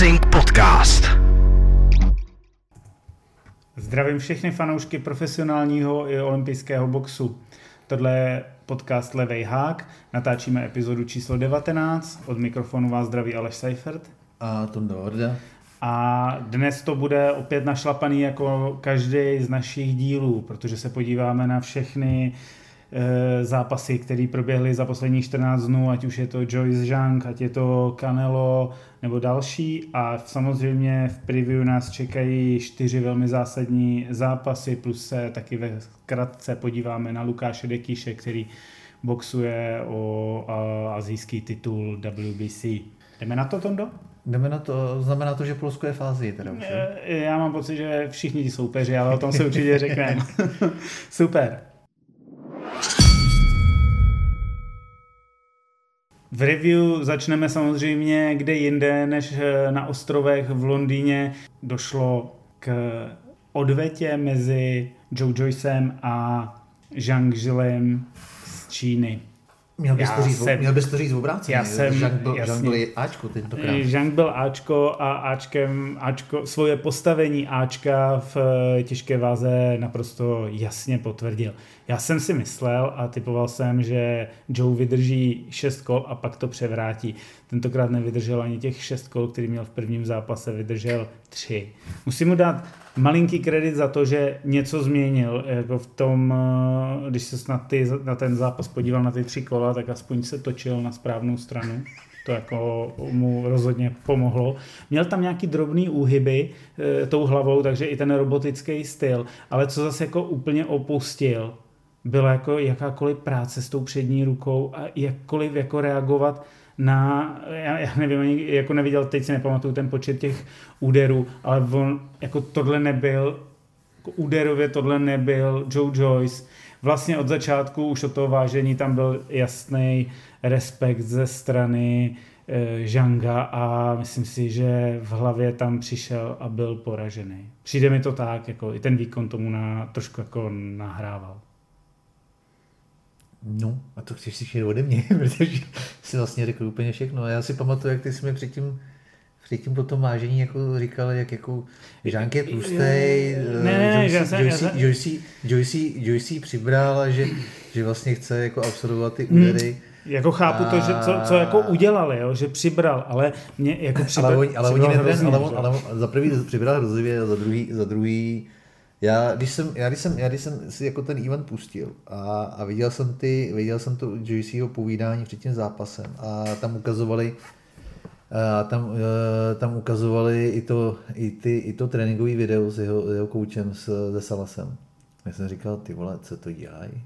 Boxing Podcast. Zdravím všechny fanoušky profesionálního i olympijského boxu. Tohle je podcast Levej hák. Natáčíme epizodu číslo 19. Od mikrofonu vás zdraví Aleš Seifert. A Tonda Orda. A dnes to bude opět našlapaný jako každý z našich dílů, protože se podíváme na všechny e, zápasy, které proběhly za posledních 14 dnů, ať už je to Joyce Zhang, ať je to Canelo nebo další. A samozřejmě v preview nás čekají čtyři velmi zásadní zápasy, plus se taky ve kratce podíváme na Lukáše Dekíše, který boxuje o azijský titul WBC. Jdeme na to, Tondo? Jdeme na to, znamená to, že Polsko je fázi teda už, je? Já mám pocit, že všichni ti soupeři, ale o tom se určitě řekneme. Super. V review začneme samozřejmě kde jinde než na ostrovech v Londýně. Došlo k odvetě mezi Joe Joycem a Zhang Zhilem z Číny. Měl bys, Já to říct, jsem- měl bys to říct v obráceně. Já jsem- Žang byl, jasně. Byl Ačko tentokrát. Zhang byl Ačko a Ačkem, Ačko, svoje postavení Ačka v eh, těžké váze naprosto jasně potvrdil. Já jsem si myslel a typoval jsem, že Joe vydrží 6 kol a pak to převrátí. Tentokrát nevydržel ani těch 6 kol, který měl v prvním zápase, vydržel 3. Musím mu dát malinký kredit za to, že něco změnil. Jako v tom, eh, když se na, ty, na ten zápas podíval na ty tři kola, tak aspoň se točil na správnou stranu. To jako mu rozhodně pomohlo. Měl tam nějaký drobný úhyby e, tou hlavou, takže i ten robotický styl, ale co zase jako úplně opustil, byla jako jakákoliv práce s tou přední rukou a jakkoliv jako reagovat na, já, já nevím, ani jako neviděl, teď si nepamatuju ten počet těch úderů, ale on, jako tohle nebyl, jako úderově tohle nebyl Joe Joyce. Vlastně od začátku už od toho vážení tam byl jasný respekt ze strany e, Žanga a myslím si, že v hlavě tam přišel a byl poražený. Přijde mi to tak, jako i ten výkon tomu na, trošku jako nahrával. No, a to chceš slyšet ode mě, protože si vlastně řekl úplně všechno. A já si pamatuju, jak ty jsi mi předtím, předtím po tom vážení jako říkal, jak jako Žánk je tlustej, Joyce, přibral a že, že vlastně chce jako absorbovat ty údery. Jako chápu to, že co, co jako udělali, jo, že přibral, ale mě jako přibral, ale oni, ale oni hrozně, ale, on, ale on, za prvý přibral hrozivě a za druhý, za druhý já když, jsem, já, když jsem, já když jsem si jako ten event pustil a, a viděl jsem ty, viděl jsem to Joyceho povídání před tím zápasem a tam ukazovali a tam, eh, tam ukazovali i to, i, ty, i to tréninkový video s jeho, jeho koučem, s, se Salasem. Já jsem říkal, ty vole, co to dělají?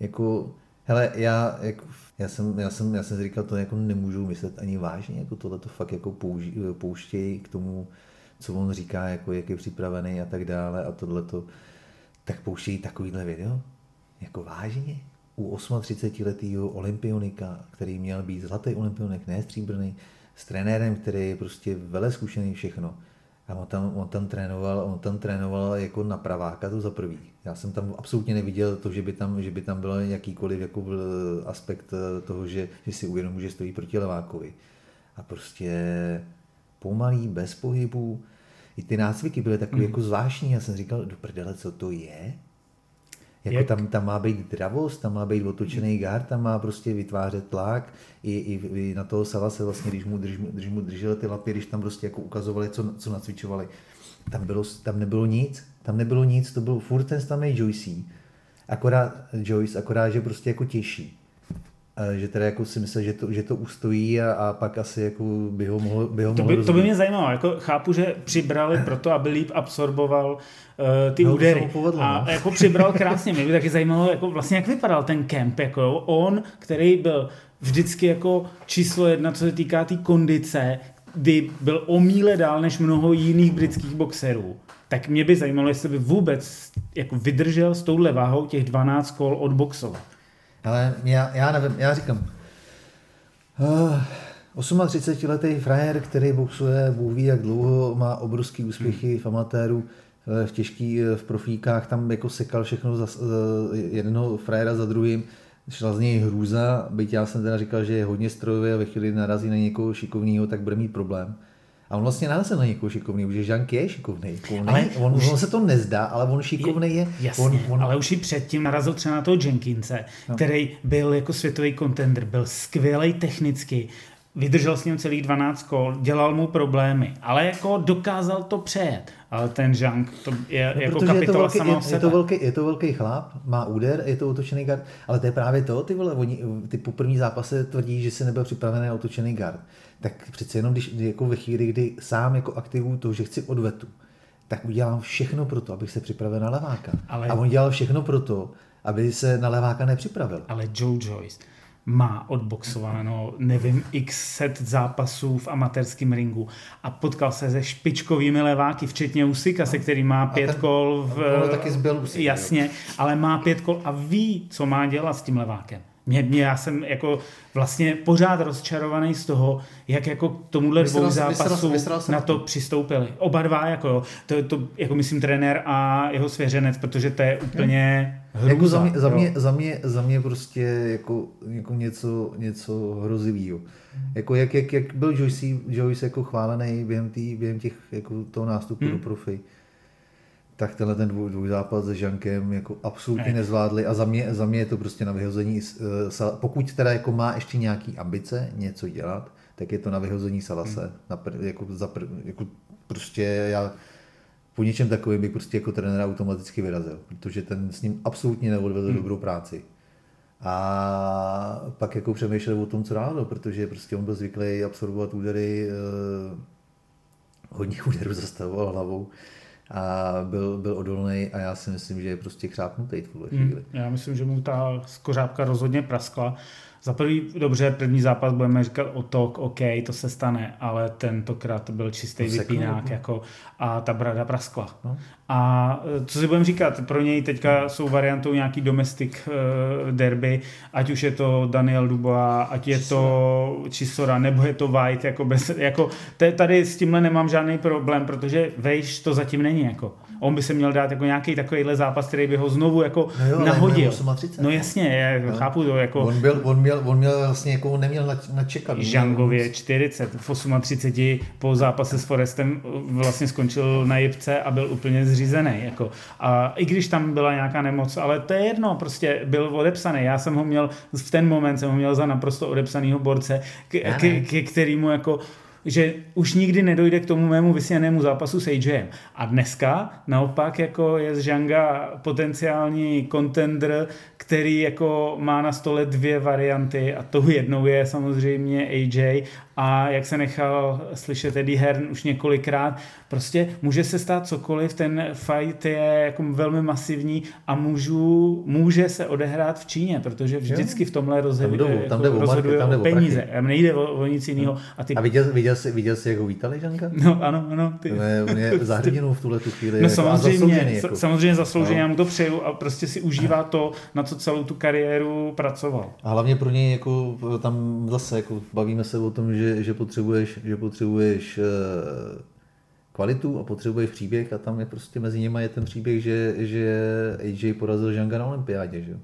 Jako, hele, já, jako, já, jsem, já, jsem, já jsem si říkal, to jako nemůžu myslet ani vážně, jako tohle to fakt jako použi, pouštějí k tomu, co on říká, jako jak je připravený a tak dále a tohle to, tak pouštějí takovýhle video? Jako vážně? U 38-letého olympionika, který měl být zlatý olympionik, ne stříbrný, s trenérem, který je prostě vele zkušený všechno. A on tam, on tam trénoval, on tam trénoval jako na praváka, to za prvý. Já jsem tam absolutně neviděl to, že by tam, že by tam byl jakýkoliv jako byl aspekt eh, toho, že, že si uvědomí, že stojí proti levákovi. A prostě pomalý, bez pohybu. I ty nácviky byly takové Mhm. jako zvláštní. Já jsem říkal, do prdele, co to je? Jako Jak- tam, tam má být dravost, tam má být otočený gard, tam má prostě vytvářet tlak. I, i, i na toho Sala se vlastně, když mu, mu- když mu drželi ty lapy, když tam prostě jako ukazovali, co, co nacvičovali, tam, bylo, tam nebylo nic, tam nebylo nic, to byl furt ten samý Joyce, akorát Joyce, akorát, že prostě jako těžší. Že teda jako si myslel, že to, že to ustojí a, a pak asi jako by ho mohl, by ho To by, to by mě zajímalo. Jako chápu, že přibrali proto, aby líp absorboval uh, ty No, údery. povedlo, a no. jako přibral krásně. Mě by taky zajímalo, jako vlastně jak vypadal ten kemp. Jako jo. On, který byl vždycky jako číslo jedna, co se týká té tý kondice, kdy byl o míle dál než mnoho jiných britských boxerů. Tak mě by zajímalo, jestli by vůbec jako vydržel s touhle váhou těch 12 kol od boxova. Ale já, já nevím, já říkám, uh, 38-letý frajer, který boxuje, Bůh ví jak dlouho, má obrovský úspěchy Hmm. v amatéru, eh, v těžký, eh, v profíkách, tam jako sekal všechno za, eh, jednoho frajera za druhým, šla z něj hrůza, byť já jsem teda říkal, že je hodně strojový a ve chvíli narazí na někoho šikovného, tak bude mít problém. A on vlastně narazil na někoho šikovný, protože Žank je šikovný. On, Ale ale on, už- on, se to nezdá, ale on šikovný je. Jasně, on, on, ale už i předtím narazil třeba na toho Jenkinse, no. který byl jako světový kontender, byl skvělý technicky, vydržel s ním celých 12 kol, dělal mu problémy, ale jako dokázal to přejet. Ale ten Zhang, to je No, jako protože je to, kapitola velký, sama je, o je, sebe. to velký, je to velký chlap, má úder, je to otočený gard, ale to je právě to, ty vole, oni, ty po první zápase tvrdí, že se nebyl připravený na otočený gard. Tak přece jenom, když jako ve chvíli, kdy sám jako aktivuju to, že chci odvetu, tak udělám všechno pro to, abych se připravil na leváka. Ale... A on dělal všechno pro to, aby se na leváka nepřipravil. ale Joe Joyce má odboxováno, nevím, x set zápasů v amatérském ringu a potkal se se špičkovými leváky, včetně Usika, se který má pět ten- kol v... taky zbyl Usyk, jo. Jasně, ale má pět kol a ví, co má dělat s tím levákem. Mě, mě, já jsem jako vlastně pořád rozčarovaný z toho, jak jako k tomuhle Vysral dvou se- vysral vysral na to to. přistoupili. Oba dva, jako jo. To, to, jako myslím trenér a jeho svěřenec, protože to je úplně hrůza. Jako za, mě, za, mě, za, mě, za mě prostě jako, jako něco, něco hrozivého. Jako jak, jak, jak byl Joyce, Joyce jako chválený během, tý, během těch, jako toho nástupu Hmm. do profi, tak tenhle ten dvoj, dvoj zápas se Žankem jako absolutně Ne. nezvládli a za mě, za mě je to prostě na vyhození, eh, pokud teda jako má ještě nějaký ambice něco dělat, tak je to na vyhození Salase. Hmm. Na pr, jako, za pr, jako prostě já po něčem takovým bych prostě jako trenéra automaticky vyrazil, protože ten s ním absolutně neodvedl hmm. dobrou práci. A pak jako přemýšlel o tom, co dál, no, protože prostě on byl zvyklý absorbovat údery, eh, hodně úderů zastavoval hlavou a byl, byl odolný a já si myslím, že je prostě křápnutý v tuhle chvíli. Hmm, já myslím, že mu ta skořápka rozhodně praskla. Za prvý, dobře, první zápas budeme říkat o tok, OK, to se stane, ale tentokrát to byl čistý To vypínák jako, a ta brada praskla. No. A e, co si budeme říkat, pro něj teďka jsou variantou nějaký domestic e, derby, ať už je to Daniel Dubois, ať je to Chisora, nebo je to White, jako, bez, jako tady s tímhle nemám žádný problém, protože Vejš to zatím není, jako. On by se měl dát jako nějaký takovýhle zápas, který by ho znovu jako No jo, nahodil. mu je 38, no no. jasně, já No. chápu to, jako On, byl, on, měl, on měl vlastně jako on neměl na, na čekat. Žangově 40, v 38 po zápase s Forestem vlastně skončil na jibce a byl úplně zřízený. Jako. A i když tam byla nějaká nemoc, ale to je jedno, prostě byl odepsaný. Já jsem ho měl, v ten moment jsem ho měl za naprosto odepsanýho borce, k, k, ne. ke kterému jako že už nikdy nedojde k tomu mému vysněnému zápasu s AJem. A dneska naopak jako je z Žanga potenciální contender, který jako má na stole dvě varianty a tou jednou je samozřejmě AJ a jak se nechal slyšet Eddie Hearn už několikrát, prostě může se stát cokoliv, ten fight je jako velmi masivní a můžu, může se odehrát v Číně, protože vždycky v tomhle rozhoduje, Tam jde o- jako tam jde o market, rozhoduje tam jde o peníze. prachy. A nejde o, o nic jiného. A ty, A viděl, viděl, jsi, viděl jsi, jak ho vítali Žanka? no ano, ano. Ty, On je, on je za hrdinou v tuhle tu chvíli. No jako, samozřejmě, zasloužený, jako. jako. samozřejmě zaslouženě, No. já mu to přeju a prostě si užívá to, na co celou tu kariéru pracoval. A hlavně pro něj jako tam zase jako bavíme se o tom, že, že potřebuješ, že potřebuješ eh, kvalitu a potřebuješ příběh a tam je prostě mezi nimi je ten příběh, že, že AJ porazil Žanga na olympiádě, že.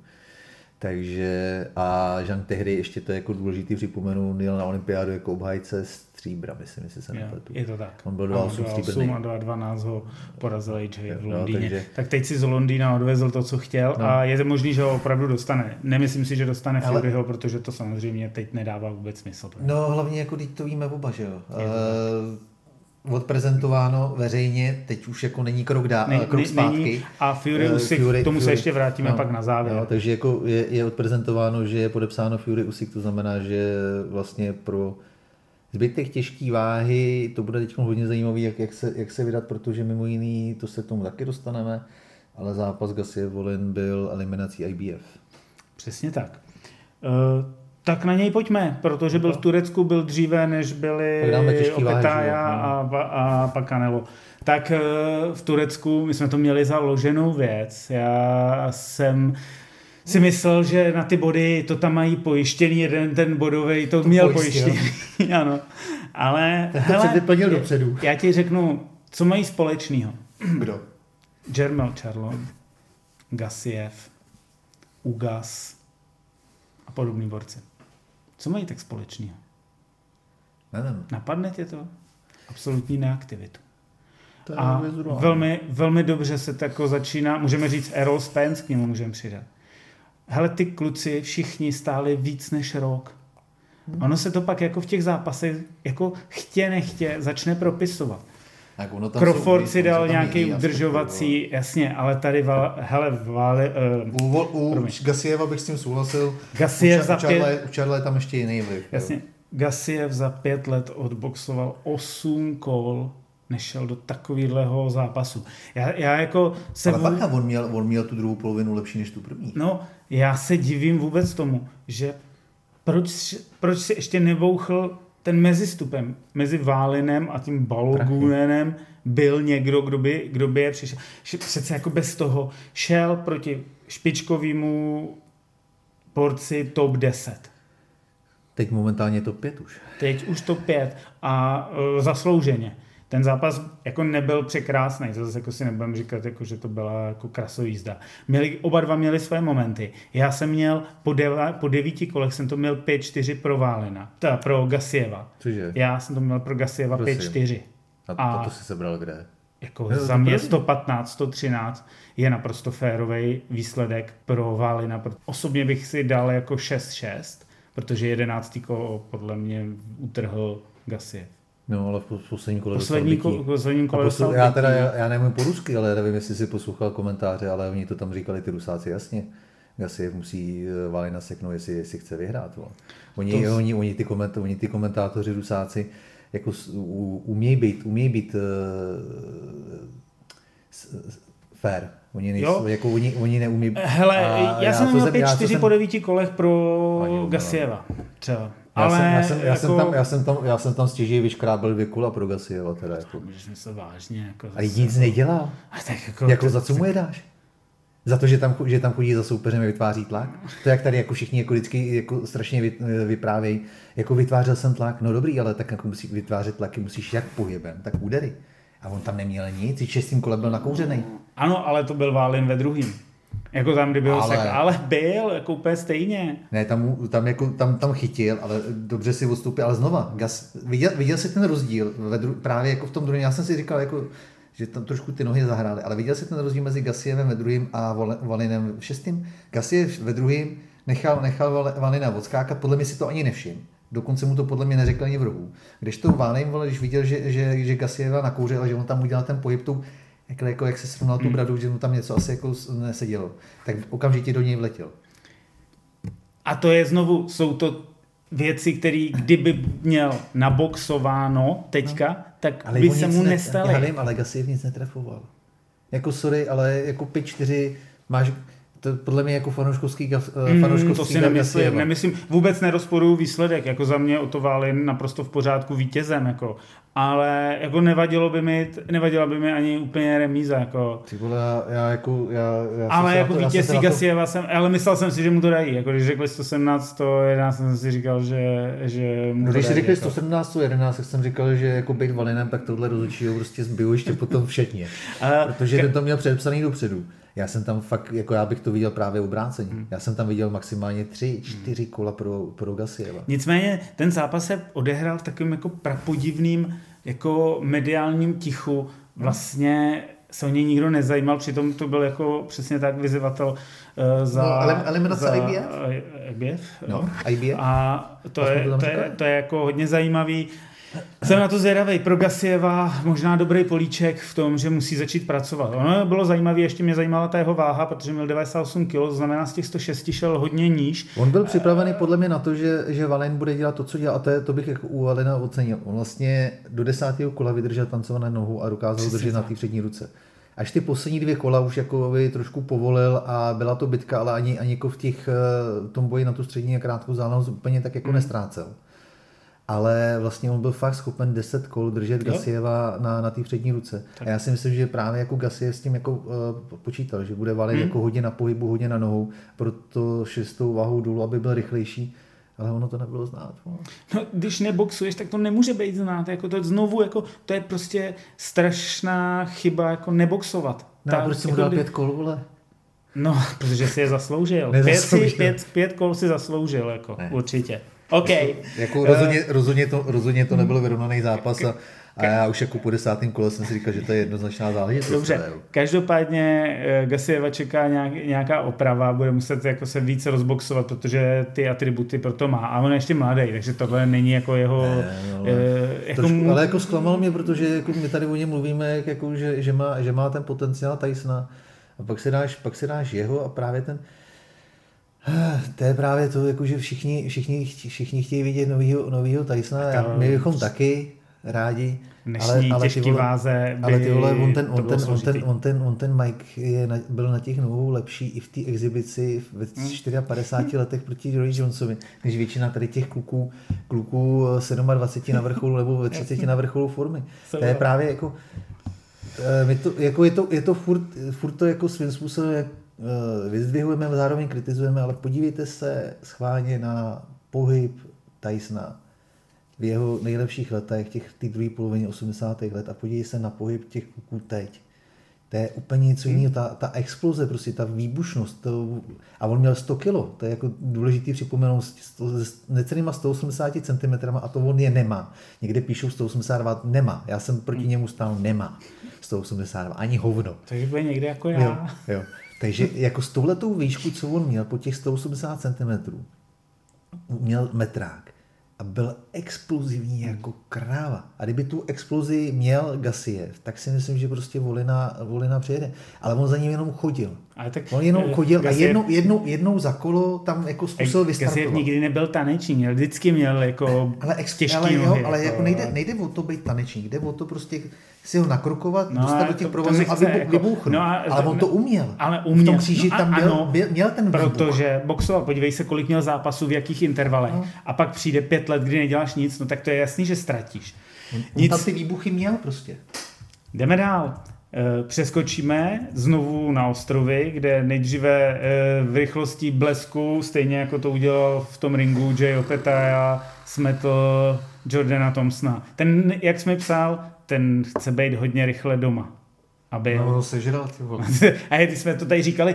Takže a Žang tehdy ještě to je jako důležitý připomenu, jel na olympiádu jako obhájce stříbra, myslím, jestli se nepletu. je to tak. On byl Ano, 2,8 2,8 stříbrný. a 2,12 ho porazil AJ v No, Londýně. takže- Tak teď si z Londýna odvezl to, co chtěl No. a je to možný, že ho opravdu dostane. Nemyslím si, že dostane Ale- Furyho, protože to samozřejmě teď nedává vůbec smysl. No hlavně jako teď to víme oba, že jo. Uh, odprezentováno veřejně, teď už jako není krok, dá, Ne- krok ne- zpátky. není. A Fury Eh, Usyk, k tomu se ještě vrátíme pak na závěr. No, takže jako je, je odprezentováno, že je podepsáno Fury Usyk, to znamená, že vlastně pro zbytek těžké váhy to bude teď hodně zajímavý, jak, jak, se, jak se vydat, protože mimo jiný, to se k tomu taky dostaneme, ale zápas Gasie Volin byl eliminací IBF. Přesně tak. Uh, tak na něj pojďme, protože byl v Turecku, byl dříve, než byli Opetaja jo? a, a, a pak Canelo. Tak eh, v Turecku my jsme to měli za loženou věc. Já jsem si myslel, že na ty body to tam mají pojištěný, jeden ten bodový to, To měl pojistil. pojištěný. ano. Ale to předvyplnil dopředu. já ti řeknu, co mají společného. Kdo? Jermel Charlo, Gassiev, Ugas a podobný borci. Co mají tak společného? Nevím. Napadne tě to? absolutní neaktivitu. To je A velmi, velmi dobře se to jako začíná, můžeme říct Errol Spence, k němu můžeme přidat. Hele, ty kluci všichni stáli víc než rok. Hmm. Ono se to pak jako v těch zápasech jako chtě nechtě začne propisovat. Tak ono tam Crawford si dal nějaký udržovací, jasně, ale tady, val, hele, vali, uh, U, u Promiň. Gasieva bych s tím souhlasil. Gasiev u, za u, pět- u Charlie je tam ještě jiný vliv. jo. jasně, Gasiev za pět let odboxoval 8 kol, nešel do takového zápasu. Já, já jako se... Ale vů- bacha, on měl, on měl tu druhou polovinu lepší než tu první. No, já se divím vůbec tomu, že proč, proč si ještě nebouchl ten mezistupem mezi Válinem a tím Balogunenem byl někdo, kdo by, kdo by je přišel. Přece jako bez toho šel proti špičkovému porci top 10. Teď momentálně to pět už. Teď už to pět a uh, zaslouženě. Ten zápas jako nebyl překrásný, zase jako si nebudem říkat, jako, že to byla jako krasová jízda. Měli, oba dva měli své momenty. Já jsem měl po, deva, po devíti kolech jsem to měl 5-4 pro Válina, teda pro Gasieva. Cože? Já jsem to měl pro Gasieva Prosím. 5-4. A, A- a to si sebral kde? Jako to za mě pravda. 115, 113 je naprosto férový výsledek pro Válina. Osobně bych si dal jako 6-6, protože 11. kolo podle mě utrhl Gasiev. No, ale v pos- posledním kole Poslední, ko, posledním kole posl- já teda, bytí. já, já nevím po rusky, ale nevím, jestli si poslouchal komentáře, ale oni to tam říkali ty rusáci jasně. Gasiev musí eh, Valina seknout, jestli, jestli chce vyhrát. Vole. Oni, To- oni, oni, ty koment, oni ty komentátoři rusáci jako umějí být, umějí být uh, fair. Oni, nejsou, Jo. jako oni, oni neumí... Hele, A já, jsem měl já, co 5-4 jsem- po 9 kolech pro Ani jo, Třeba. Já, Ale jsem, já, jsem, já, jako... jsem tam, já, jsem tam, já jsem tam stěží vyškrábl dvě kola pro Gasieva. Teda, jako. Můžeš myslet vážně. Jako Ale zase- nic nedělal. A tak jako, Jako za co mu je dáš? Za to, že tam, že tam chodí za soupeřem a vytváří tlak? To jak tady jako všichni jako vždycky jako strašně vy, vyprávějí, jako vytvářel jsem tlak, no dobrý, ale tak jako musí vytvářet tlaky, musíš jak pohybem, tak údery. A on tam neměl nic, i šestým kole byl nakouřený. Ano, ale to byl Válin ve druhým. Jako tam, kdyby ho Ale- ale... ale byl, jako úplně stejně. Ne, tam, tam, jako, tam, tam chytil, ale dobře si odstoupil, ale znova, gas, viděl, viděl jsi ten rozdíl ve dru, právě jako v tom druhém, já jsem si říkal, jako, že tam trošku ty nohy zahrály, ale viděl jsi ten rozdíl mezi Gasievem ve druhém a Valinem v šestém? Gasiev ve druhém nechal, nechal Val- Valina odskákat, podle mě si to ani nevšiml. Dokonce mu to podle mě neřekl ani v rohu. Když to Valin, když viděl, že, že, že Gasieva nakouřil a že on tam udělal ten pohyb tou, jako, jako jak se srovnal tu bradu, že mu tam něco asi jako nesedělo, tak okamžitě do něj vletěl. A to je znovu, jsou to věci, které kdyby měl naboxováno teďka, no, tak Ale by se mu ne- nestaly. Já vím, ale Gasiev nic netrefoval. Jako sorry, ale jako 5-4 máš, to podle mě jako fanouškovský, gas, mm, Mm, fanouškovský to si nemyslím, Gasieva. nemyslím, vůbec nerozporuju výsledek, jako za mě o to Válin naprosto v pořádku vítězem, jako. ale jako nevadilo by mi, nevadila by mi ani úplně remíza, jako. Ty vole, já, já jako, já, já Ale jako to, to- Gasieva jsem, ale myslel jsem si, že mu to dají, jako když řekli 117, 111, jsem si říkal, že, že mu No, když si dají, řekli jako. 117, 11, tak jsem říkal, že jako být valinem, tak tohle rozhodčího prostě zbyl ještě potom všetně. A Protože ten to měl předepsaný dopředu. Já jsem tam fakt, jako já bych to viděl právě obráceně. Hmm. Já jsem tam viděl maximálně tři, čtyři kola pro, pro Gasieva. Nicméně ten zápas se odehrál v takovým jako prapodivným jako mediálním tichu. Vlastně se o něj nikdo nezajímal, přitom to byl jako přesně tak vyzývatel uh, za... No, ale eliminace za IBF? IBF, No. IBF? A to jsme je, to je, to je jako hodně zajímavý. Jsem na to zvědavý. Pro Gasieva možná dobrý políček v tom, že musí začít pracovat. Ono bylo zajímavé, ještě mě zajímala ta jeho váha, protože měl 98 kg, to znamená z těch 106 šel hodně níž. On byl připravený podle mě na to, že, že Valin bude dělat to, co dělá, a to, je, to bych jako u Valina ocenil. On vlastně do desátého kola vydržel tancované nohu a dokázal Přesně držet na té přední ruce. Až ty poslední dvě kola už jako by trošku povolil a byla to bitka, ale ani, ani jako v těch, eh, tom boji na tu střední a krátkou záležitost úplně tak jako nestrácel. Ale vlastně on byl fakt schopen 10 kol držet Jo. Gasieva na, na té přední ruce. A já si myslím, že právě jako Gasiev s tím jako uh, počítal, že bude valit Hmm. jako hodně na pohybu, hodně na nohou, proto šestou váhou dolů, aby byl rychlejší. Ale ono to nebylo znát. No, když neboxuješ, tak to nemůže být znát. Jako to je znovu, jako, to je prostě strašná chyba jako neboxovat. No a Tak, proč jsem mu jako dal kdy- pět kol, vole? No, protože si je zasloužil. Pět, si, pět, pět kol si zasloužil, jako, Ne. určitě. OK. Jako Eh, rozhodně, rozhodně, to, rozhodně to nebyl vyrovnaný zápas a, A já už jako po desátém kole jsem si říkal, že to je jednoznačná záležitost. Dobře, každopádně eh, Gasieva čeká nějak, nějaká oprava, bude muset jako se více rozboxovat, protože ty atributy pro to má. A on je ještě mladý, takže tohle není jako jeho... Ne, no, ale, jako trošku, ale jako zklamal mě, protože jako my tady o něm mluvíme, jako, že, že, má, že má ten potenciál Tysona. A pak si dáš, pak si dáš jeho a právě ten, to je právě to, jako, že všichni, všichni, všichni chtějí vidět novýho, novýho Tysona, já, my bychom taky rádi, ale, ale, ty vole, váze by ale ty vole, on ten, on, ten, on, ten, on, ten, on ten Mike je na, byl na těch nohou lepší i v té exibici ve hmm. 54 letech proti Roy Jonesovi, než většina tady těch kluků, kluků 27 na vrcholu nebo ve 30 na vrcholu formy. To je právě jako, eh, my to, jako je to, je to furt, furt to jako svým způsobem Eh, vyzdvihujeme, zároveň kritizujeme, ale podívejte se schválně na pohyb Tysona v jeho nejlepších letech, těch té druhé polovině 80. let a podívej se na pohyb těch kluků teď. To je úplně něco hmm. jiného. Ta, ta exploze, prostě ta výbušnost. To, a on měl 100 kilo. To je jako důležitý připomenout s necelýma 180 cm a to on je nemá. Někde píšou 182, nemá. Já jsem proti hmm. němu stál, nemá 182, ani hovno. Takže bude někde jako já. Jo, jo. Takže jako s touhletou výšku, co on měl po těch 180 cm, měl metrák a byl explozivní jako kráva. A kdyby tu explozi měl Gasiev, tak si myslím, že prostě Volina, Volina přijede. Ale on za ním jenom chodil. Ale tak, on jenom eh, chodil a jednou, jednou, jednou za kolo tam jako zkusil vystartovat. Gasiev nikdy nebyl tanečník, měl vždycky měl jako ale, ex, těžký ale, nohy. Jo, ale jako, jako nejde, nejde o to být tanečník, jde o to prostě si ho nakrokovat, no, dostat do těch provozů a vybuchnout. No ale on to uměl. Ale uměl. V tom kříži no, tam byl, ano, byl, měl ten výbuch. Protože boxoval, podívej se, kolik měl zápasů, v jakých intervalech. No. A pak přijde pět let, kdy neděláš nic, no tak to je jasný, že ztratíš. On, nic. on tam ty výbuchy měl prostě. Jdeme dál. Eh, přeskočíme znovu na ostrovy, kde nejdříve eh, v rychlosti blesku, stejně jako to udělal v tom ringu Jay Opetaya, smetl Jordana Thompsona. Ten, jak jsme psal, ten chce být hodně rychle doma. Aby... No, no sežral, ty vole. A když jsme to tady říkali,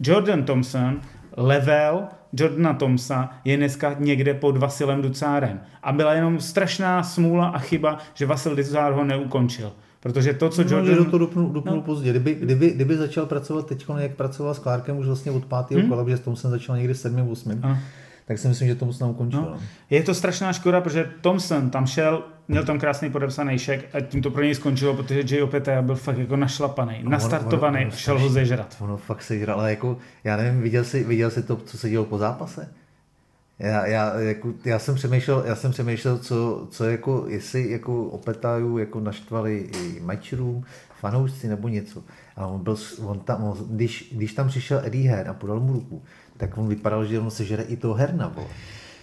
Jordan Thompson, level Jordana Thomsa je dneska někde pod Vasilem Ducárem. A byla jenom strašná smůla a chyba, že Vasil Ducár ho neukončil. Protože to, co no, Jordan... No, to dupnul, dupnul no. pozdě. Kdyby, kdyby, kdyby, začal pracovat teď, jak pracoval s Clarkem už vlastně od pátého hmm? kola, protože s Thompson začal někdy v 7. 8. A tak si myslím, že Thompson ukončil. No. Je to strašná škoda, protože Thompson tam šel, měl tam krásný podepsaný šek a tím to pro něj skončilo, protože Jay Opeta byl fakt jako našlapaný, nastartovaný, ono, ono, šel ho zežrat. Ono fakt sežral, ale jako, já nevím, viděl jsi, viděl jsi to, co se dělo po zápase? Já, já, jako, já, jsem přemýšlel, já jsem přemýšlel, co, co jako, jestli jako Opetaju jako naštvali i matchroom, fanoušci nebo něco. A on byl, on tam, on, když, když tam přišel Eddie Hearn a podal mu ruku, tak on vypadal, že on sežere i toho herna. Bo.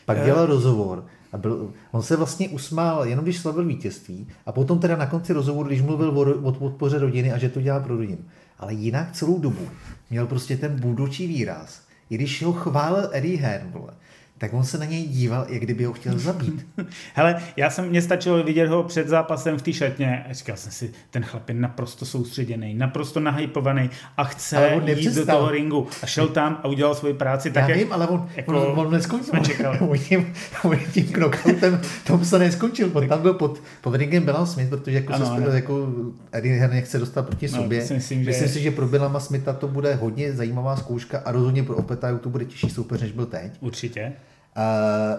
Pak je. dělal rozhovor a byl, on se vlastně usmál jenom když slavil vítězství a potom teda na konci rozhovoru, když mluvil o, o podpoře rodiny a že to dělá pro rodinu. Ale jinak celou dobu měl prostě ten budočí výraz. I když ho chválil Eddie Hearn, vole, tak on se na něj díval, jak kdyby ho chtěl zabít. Hele, já jsem, mě stačilo vidět ho před zápasem v té šatně a říkal jsem si, ten chlap je naprosto soustředěný, naprosto nahypovaný a chce jít do toho ringu. A šel tam a udělal svoji práci tak, Já vím, ale on, jako on, on neskončil. on tím, on tím knockoutem tom se neskončil. On tam byl pod, pod ringem Bilal Smith, protože jako ano, se ano. jako Eddie Hearn nechce dostat proti no, sobě. Si myslím, myslím že... si, že pro Bilama Smitha to bude hodně zajímavá zkouška a rozhodně pro Opetaju to bude těžší soupeř, než byl teď. Určitě. Uh,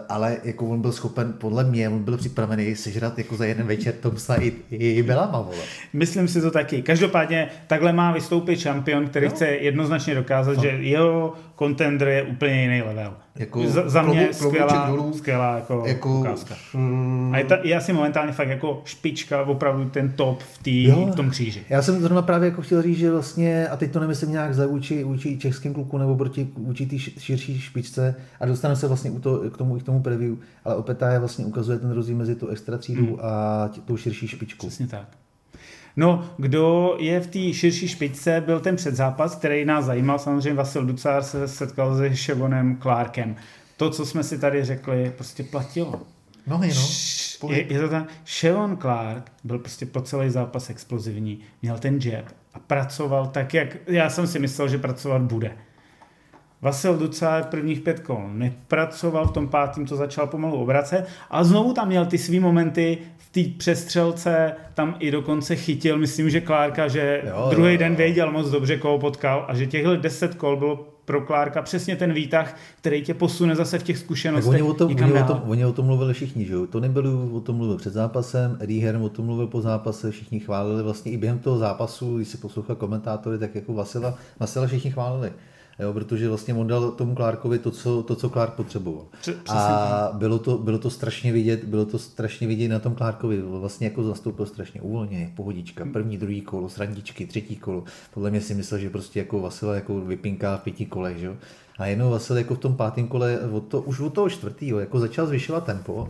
ale jako on byl schopen, podle mě, on byl připravený sežrat jako za jeden večer Tomsa i, i Belama, vole. Myslím si to taky. Každopádně takhle má vystoupit šampion, který no. chce jednoznačně dokázat, no. že jeho contender je úplně jiný level. Jako za, za mě klobu, skvělá, dolů, skvělá jako, jako ukázka. Mm, a je, ta, je asi momentálně fakt jako špička, opravdu ten top v, tý, jo, v tom kříži. Já jsem zrovna právě jako chtěl říct, že vlastně, a teď to nemyslím nějak za vůči, vůči českým kluku nebo proti vůči té širší špičce a dostaneme se vlastně u to, k tomu, k tomu preview, ale opět je vlastně ukazuje ten rozdíl mezi tou extra třídou hmm. a tou širší špičkou. Přesně tak. No, kdo je v té širší špičce, byl ten předzápas, který nás zajímal. Samozřejmě Vasil Ducár se setkal se Ševonem Clarkem. To, co jsme si tady řekli, prostě platilo. No, no. Je, je to tak. Shevon Clark byl prostě po celý zápas explozivní, měl ten jab a pracoval tak, jak já jsem si myslel, že pracovat bude. Vasil Duca prvních pět kol nepracoval, v tom pátým to začal pomalu obracet a znovu tam měl ty svý momenty té přestřelce, tam i dokonce chytil, myslím, že Klárka, že jo, druhý jo, den věděl moc dobře, koho potkal a že těchhle deset kol bylo pro Klárka přesně ten výtah, který tě posune zase v těch zkušenostech tak oni o tom, oni o tom, oni o tom mluvili všichni, že jo? Tony Bellew o tom mluvil před zápasem, Eddie Hearn o tom mluvil po zápase, všichni chválili vlastně i během toho zápasu, když si poslouchal komentátory, tak jako Vasila, Vasila všichni chválili jo, protože vlastně on dal tomu Clarkovi to, co, to, co Clark potřeboval. A bylo to, bylo to strašně vidět, bylo to strašně vidět na tom Clarkovi, vlastně jako zastoupil strašně uvolně, pohodička, první, druhý kolo, srandičky, třetí kolo. Podle mě si myslel, že prostě jako Vasila jako vypinká v pěti kolech, že? A jenom Vasil jako v tom pátém kole, od to, už od toho čtvrtého, jako začal zvyšovat tempo,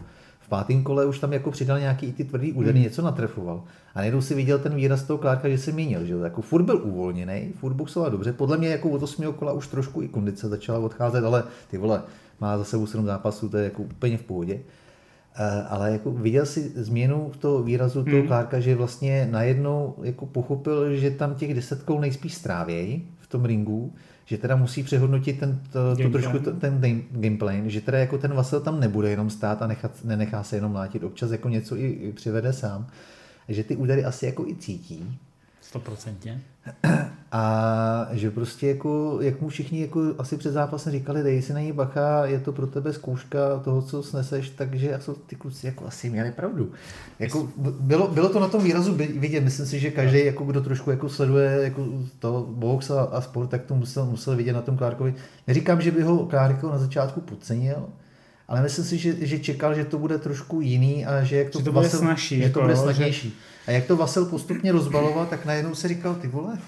pátém kole už tam jako přidal nějaký i ty tvrdý údery, hmm. něco natrefoval. A najednou si viděl ten výraz toho Klárka, že se měnil, že jako furt byl uvolněný, furt boxoval dobře. Podle mě jako od 8. kola už trošku i kondice začala odcházet, ale ty vole, má za sebou 7 zápasů, to je jako úplně v pohodě. Uh, ale jako viděl si změnu v toho výrazu toho hmm. Klárka, že vlastně najednou jako pochopil, že tam těch 10 kol nejspíš strávějí v tom ringu, že teda musí přehodnotit ten, to, to trošku ten, ten gameplay, že teda jako ten Vasil tam nebude jenom stát a nechat, nenechá se jenom mlátit, občas jako něco i, i přivede sám, že ty údery asi jako i cítí. 100%. A že prostě jako, jak mu všichni jako asi před zápasem říkali, dej si na ní bacha, je to pro tebe zkouška toho, co sneseš, takže jsou ty kluci jako asi měli pravdu. Jako, bylo, bylo, to na tom výrazu vidět, myslím si, že každý, jako kdo trošku jako sleduje jako to box a, a, sport, tak to musel, musel vidět na tom Klárkovi. Neříkám, že by ho Klárko na začátku podcenil, ale myslím si, že, že čekal, že to bude trošku jiný a že jak to, že to bude Vasil, snažší. Že jako, to bude snažnější. Že... A jak to Vasil postupně rozbaloval, tak najednou se říkal, ty vole,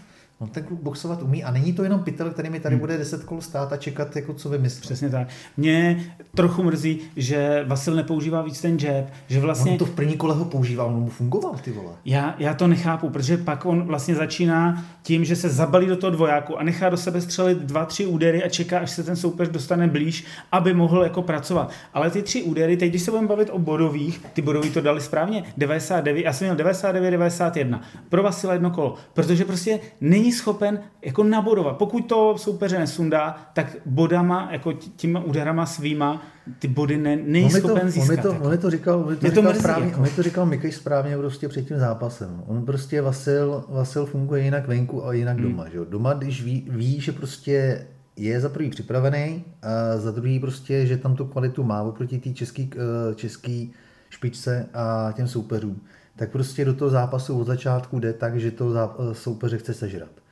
On ten kluk boxovat umí a není to jenom pytel, který mi tady hmm. bude 10 kol stát a čekat, jako co vymyslí. Přesně tak. Mě trochu mrzí, že Vasil nepoužívá víc ten jab, že vlastně... On to v první kole ho používal, on mu fungoval, ty vole. Já, já to nechápu, protože pak on vlastně začíná tím, že se zabalí do toho dvojáku a nechá do sebe střelit dva, tři údery a čeká, až se ten soupeř dostane blíž, aby mohl jako pracovat. Ale ty tři údery, teď když se budeme bavit o bodových, ty bodový to dali správně, 99, já jsem měl 99, 91. Pro Vasila jedno kolo, protože prostě není schopen jako nabodovat. Pokud to soupeře nesundá, tak bodama, jako těma úderama svýma, ty body ne, není on schopen to, získat. On mi to, jako. on to říkal, on mi to, říkal, to správně, jako. on mi to říkal Mikej správně prostě před tím zápasem. On prostě Vasil, Vasil funguje jinak venku a jinak hmm. doma. Že? Doma, když ví, ví, že prostě je za prvý připravený a za druhý prostě, že tam tu kvalitu má oproti té český, eh, český špičce a těm soupeřům, tak prostě do toho zápasu od začátku jde tak, že to soupeře chce sežrat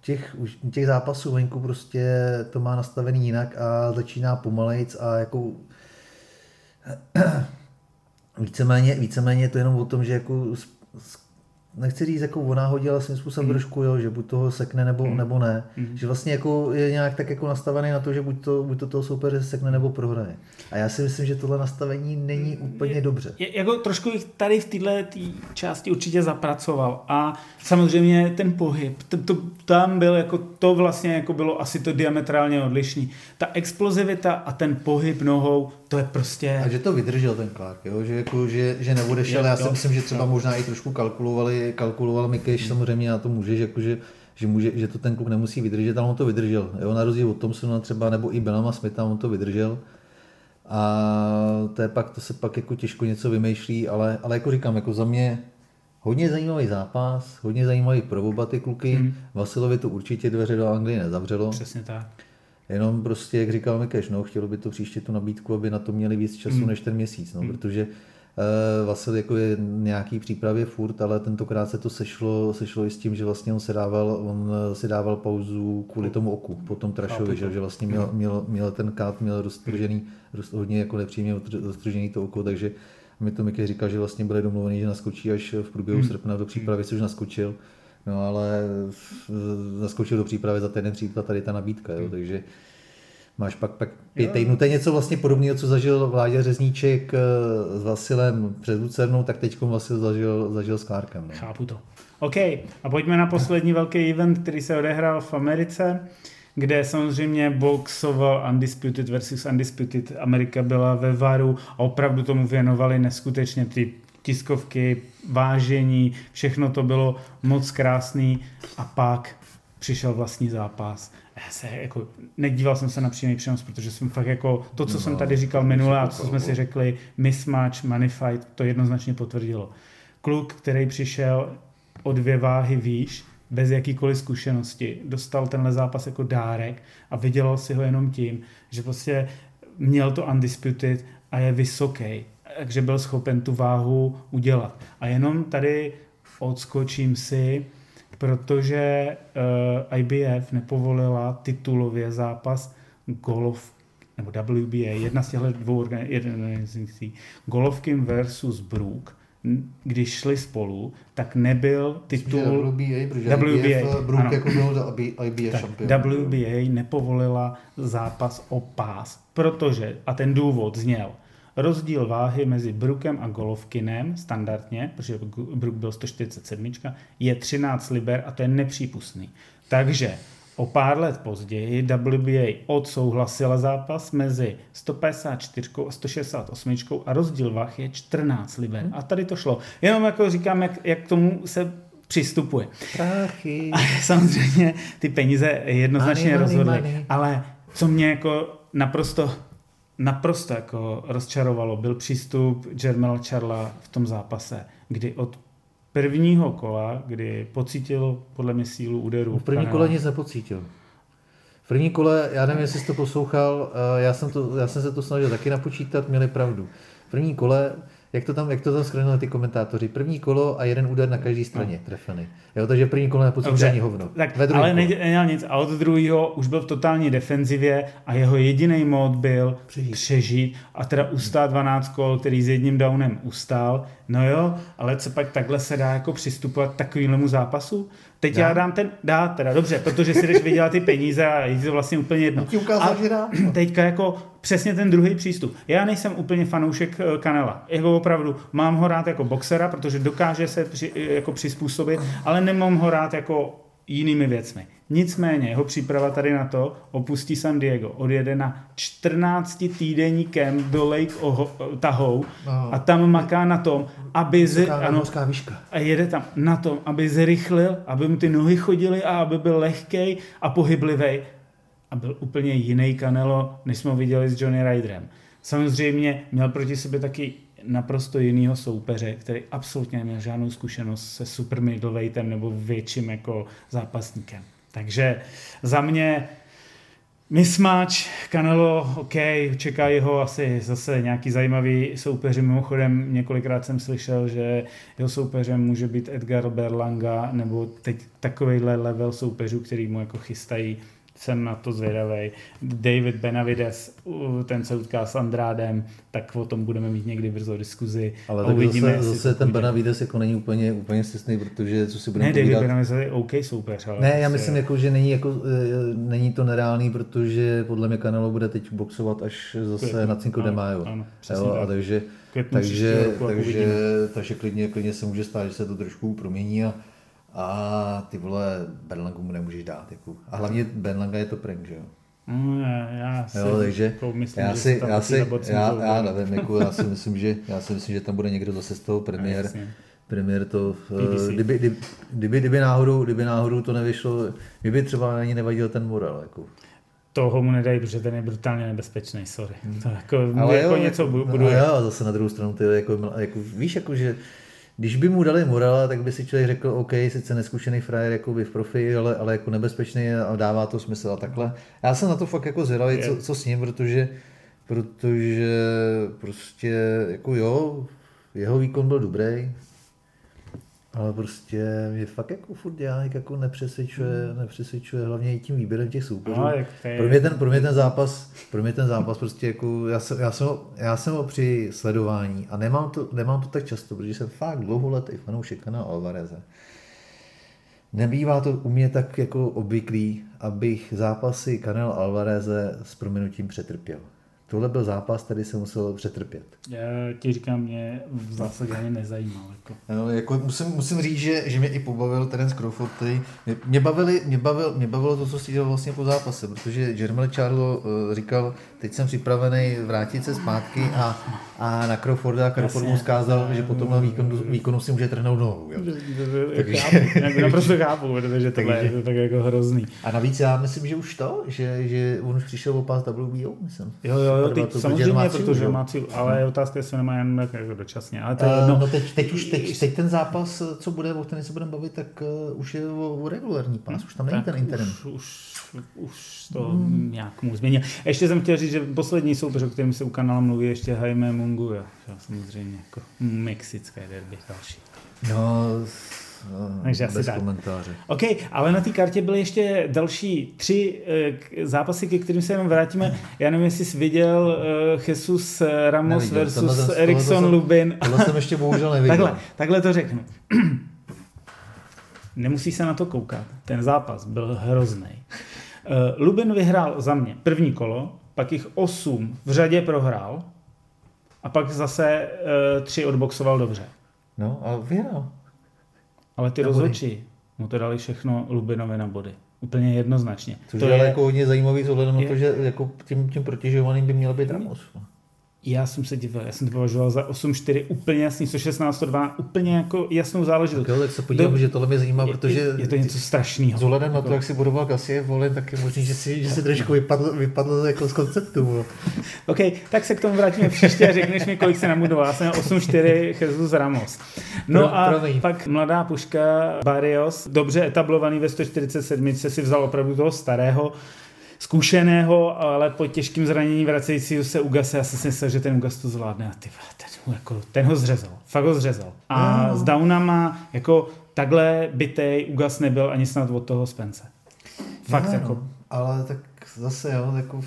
těch, u těch zápasů venku prostě to má nastavený jinak a začíná pomalejc a jako víceméně, víceméně je to jenom o tom, že jako nechci říct jako o náhodě, ale svým způsobem mm. trošku, jo, že buď toho sekne nebo, mm. nebo ne. Mm. Že vlastně jako je nějak tak jako nastavený na to, že buď to, buď to toho soupeře sekne nebo prohraje. A já si myslím, že tohle nastavení není úplně je, dobře. Je, jako trošku tady v této části určitě zapracoval a samozřejmě ten pohyb, to, to, tam byl jako, to vlastně jako bylo asi to diametrálně odlišný. Ta explozivita a ten pohyb nohou, to je prostě... A že to vydržel ten Clark, jo? Že, jako, že, že neodešel. Já si jo, myslím, že třeba jo. možná i trošku kalkulovali, kalkuloval Mikeš, hmm. samozřejmě na to může, že, jako, že, že, může, že to ten kluk nemusí vydržet, ale on to vydržel. Jo? Na rozdíl od Thompsona třeba, nebo i Benama Smitha, on to vydržel. A to, je pak, to se pak jako těžko něco vymýšlí, ale, ale jako říkám, jako za mě hodně zajímavý zápas, hodně zajímavý pro oba ty kluky. Hmm. Vasilovi to určitě dveře do Anglie nezavřelo. Přesně tak. Jenom prostě, jak říkal Mikeš, no, chtělo by to příště tu nabídku, aby na to měli víc času mm. než ten měsíc, no, mm. protože Vasil jako je nějaký přípravě furt, ale tentokrát se to sešlo, sešlo i s tím, že vlastně on si dával, on eh, si dával pauzu kvůli tomu oku, po tom Trašovi, že, že vlastně měl, hmm. měl, měl ten kát, měl roztržený, roz, hodně jako nepříjemně roztržený to oko, takže mi to Mikej říkal, že vlastně byli domluvený, že naskočí až v průběhu mm. srpna do přípravy, což naskočil. No ale naskočil do přípravy za ten příklad tady ta nabídka, jo, takže máš pak, pak pět týdnů. To je něco vlastně podobného, co zažil Vládě Řezníček eh, s Vasilem před Lucernou, tak teď Vasil zažil, zažil s Klárkem. No. Chápu to. OK, a pojďme na poslední velký event, který se odehrál v Americe, kde samozřejmě boxoval Undisputed versus Undisputed. Amerika byla ve varu a opravdu tomu věnovali neskutečně ty tiskovky, vážení, všechno to bylo moc krásný a pak přišel vlastní zápas. Já se jako, nedíval jsem se na přímý přenos, protože jsem fakt jako, to, co no, jsem tady říkal minule a co jsme si řekli, mismatch, money fight, to jednoznačně potvrdilo. Kluk, který přišel o dvě váhy výš, bez jakýkoliv zkušenosti, dostal tenhle zápas jako dárek a vydělal si ho jenom tím, že prostě měl to undisputed a je vysoký, takže byl schopen tu váhu udělat. A jenom tady odskočím si, protože uh, eh, IBF nepovolila titulově zápas golf nebo WBA, jedna z těchto dvou organizací, Golovkin versus Brook, když šli spolu, tak nebyl titul WBA, protože WBA, IBF, Brook ano, jako byl IBF šampion. WBA nepovolila zápas o pás, protože, a ten důvod zněl, Rozdíl váhy mezi Brookem a Golovkinem standardně, protože Brook byl 147, je 13 liber a to je nepřípustný. Takže o pár let později WBA odsouhlasila zápas mezi 154 a 168 a rozdíl váh je 14 liber. A tady to šlo. Jenom jako říkám, jak, jak k tomu se přistupuje. Prachy. A samozřejmě ty peníze jednoznačně money, rozhodly. Money. Ale co mě jako naprosto naprosto jako rozčarovalo, byl přístup Jermel Charla v tom zápase, kdy od prvního kola, kdy pocítil podle mě sílu úderu. V první kole nic nepocítil. V první kole, já nevím, jestli jsi to poslouchal, eh, já jsem, to, já jsem se to snažil taky napočítat, měli pravdu. V první kole jak to tam, jak to tam schrnuli ty komentátoři. První kolo a jeden úder na každé straně no. trefený. Jo, takže první kolo nepocítí ani hovno. Tak, Ve ale nedělal nic. A od druhého už byl v totální defenzivě a jeho jediný mod byl přežít. přežít a teda ustát 12 kol, který s jedním downem ustál. No jo, ale co pak takhle se dá jako přistupovat k takovému zápasu? Teď dá. já dám ten, dá teda, dobře, protože si jdeš vydělat ty peníze a je to vlastně úplně jedno. Ti ukázal, a že dá. teďka jako přesně ten druhý přístup. Já nejsem úplně fanoušek eh, Kanela. Jako opravdu, mám ho rád jako boxera, protože dokáže se při, jako přizpůsobit, ale nemám ho rád jako jinými věcmi. Nicméně jeho příprava tady na to opustí San Diego, odjede na 14 týdenní kemp do Lake Tahoe a tam maká na tom, aby z, ano, a jede tam na tom, aby zrychlil, aby mu ty nohy chodily a aby byl lehkej a pohyblivý a byl úplně jiný Canelo, než jsme ho viděli s Johnny Ryderem. Samozřejmě měl proti sobě taky naprosto jinýho soupeře, který absolutně neměl žádnou zkušenost se super middleweightem nebo větším jako zápasníkem. Takže za mě Mismatch, Canelo, OK, čekají ho asi zase nějaký zajímavý soupeři. Mimochodem několikrát jsem slyšel, že jeho soupeřem může být Edgar Berlanga nebo teď takovýhle level soupeřů, který mu jako chystají jsem na to zvědavý. David Benavides, ten se utká s Andrádem, tak o tom budeme mít někdy brzo diskuzi. Ale tak uvidíme, zase, zase ten Benavides jako není úplně, úplně stisný, protože co si budeme Ne, David Benavides je OK soupeř. Ale ne, já prostě- myslím, jako, že není, jako, e, není to nereálný, protože podle mě Canelo bude teď boxovat až zase Květnu, na Cinco de Mayo. Ano, jo, a takže, takže, takže, takže klidně, klidně se může stát, že se to trošku promění a a ty vole, Berlangu mu nemůžeš dát. Jako. A hlavně Berlanga je to prank, že jo? Mm, já, si, jo, takže jako myslím, já si, já, si, já, já nevím, jako já si myslím, že, já si myslím, že tam bude někdo zase z toho premiér, premiér to, uh, kdyby, kdyby, kdyby, kdyby, náhodou, kdyby náhodou to nevyšlo, kdyby třeba ani nevadil ten moral, jako. Toho mu nedají, protože ten je brutálně nebezpečný, sorry. Hmm. To jako, Ale jako jo, něco jako- buduje. No, jo, zase na druhou stranu, ty, jako, jako, víš, jako, že když by mu dali Morala, tak by si člověk řekl, OK, sice neskušený frajer jako by v profi, ale, ale jako nebezpečný a dává to smysl a takhle. Já jsem na to fakt jako zvědavý, co, co s ním, protože, protože prostě jako jo, jeho výkon byl dobrý, ale prostě mě fakt jako furt dělá, jako nepřesvědčuje, hmm. nepřesvědčuje hlavně i tím výběrem těch soupeřů. No, pro, mě ten, pro, mě ten zápas, pro mě ten zápas prostě jako, já jsem, já jsem, ho, já jsem ho při sledování a nemám to, nemám to tak často, protože jsem fakt dlouholetý fanoušek na Alvareze. Nebývá to u mě tak jako obvyklý, abych zápasy Canelo Alvareze s proměnutím přetrpěl. Tohle byl zápas, který se musel přetrpět. Já ti říkám, mě v zásadě ani nezajímal. Jako. No, jako musím, musím říct, že, že mě i pobavil Terence Crawford. Který, mě, mě, bavili, mě, bavil, mě bavilo to, co si dělal vlastně po zápase, protože Jermel Charlo uh, říkal, teď jsem připravený vrátit se zpátky a, a na Crawforda a Crawford mu zkázal, že po tomhle výkonu, výkonu si může trhnout nohu. Jo. Takže, chápu, naprosto chápu, protože tohle takže, je tak jako hrozný. A navíc já myslím, že už to, že, že on už přišel o pás WBO, myslím. Jo, jo, jo, teď, samozřejmě, má cíl, protože má cíl, ale je otázka, jestli nemá jen jako dočasně. Ale to je no, no teď, teď, už, teď, teď, ten zápas, co bude, o kterém se budeme bavit, tak uh, už je o, o regulární pás, už tam není ten interim. Už, už, už to hmm. nějak mu změnil. Ještě jsem chtěl říct, že poslední soupeř, o kterém se u kanálu mluví, ještě Jaime Mungu, jo, samozřejmě jako mexické derby další. No, No, Takže bez asi komentáře. OK, ale na té kartě byly ještě další tři uh, zápasy, ke kterým se jenom vrátíme. Já nevím, jestli jsi viděl uh, Jesus Ramos neviděl, versus jsem, Erickson Lubin. Tohle jsem ještě bohužel neviděl. takhle, takhle to řeknu. Nemusí se na to koukat. Ten zápas byl hrozný. Uh, Lubin vyhrál za mě první kolo, pak jich osm v řadě prohrál a pak zase uh, tři odboxoval dobře. No, ale vyhrál. Ale ty rozhodčí mu to dali všechno Lubinovi na body. Úplně jednoznačně. Což to je, je jako hodně zajímavý vzhledem na to, že jako tím, tím protěžovaným by měl být Ramos. Já jsem se divil, já jsem to považoval za 8-4 úplně jasný, 116 2 úplně jako jasnou záležitost. Tak, jo, tak se podívám, Do, že tohle mě zajímá, je, protože... Je, je to něco strašného. S ohledem na to, jak si budoval Gasie volen, tak je možný, že si, že si trošku vypadl, vypadl jako z konceptu. OK, tak se k tomu vrátíme příště a řekneš mi, kolik se namudoval. Já jsem měl 8-4 Jesus Ramos. No Pro, a promiň. pak mladá puška Barrios, dobře etablovaný ve 147, si vzal opravdu toho starého zkušeného, ale po těžkým zranění vracejícího se Ugase. Já jsem si myslel, že ten Ugas to zvládne a ty, ten, jako, ten ho zřezal. Fakt ho zřezal. A no. s Downama jako takhle bytej Ugas nebyl ani snad od toho Spence. Fakt no, jako. Ale tak zase jo, jako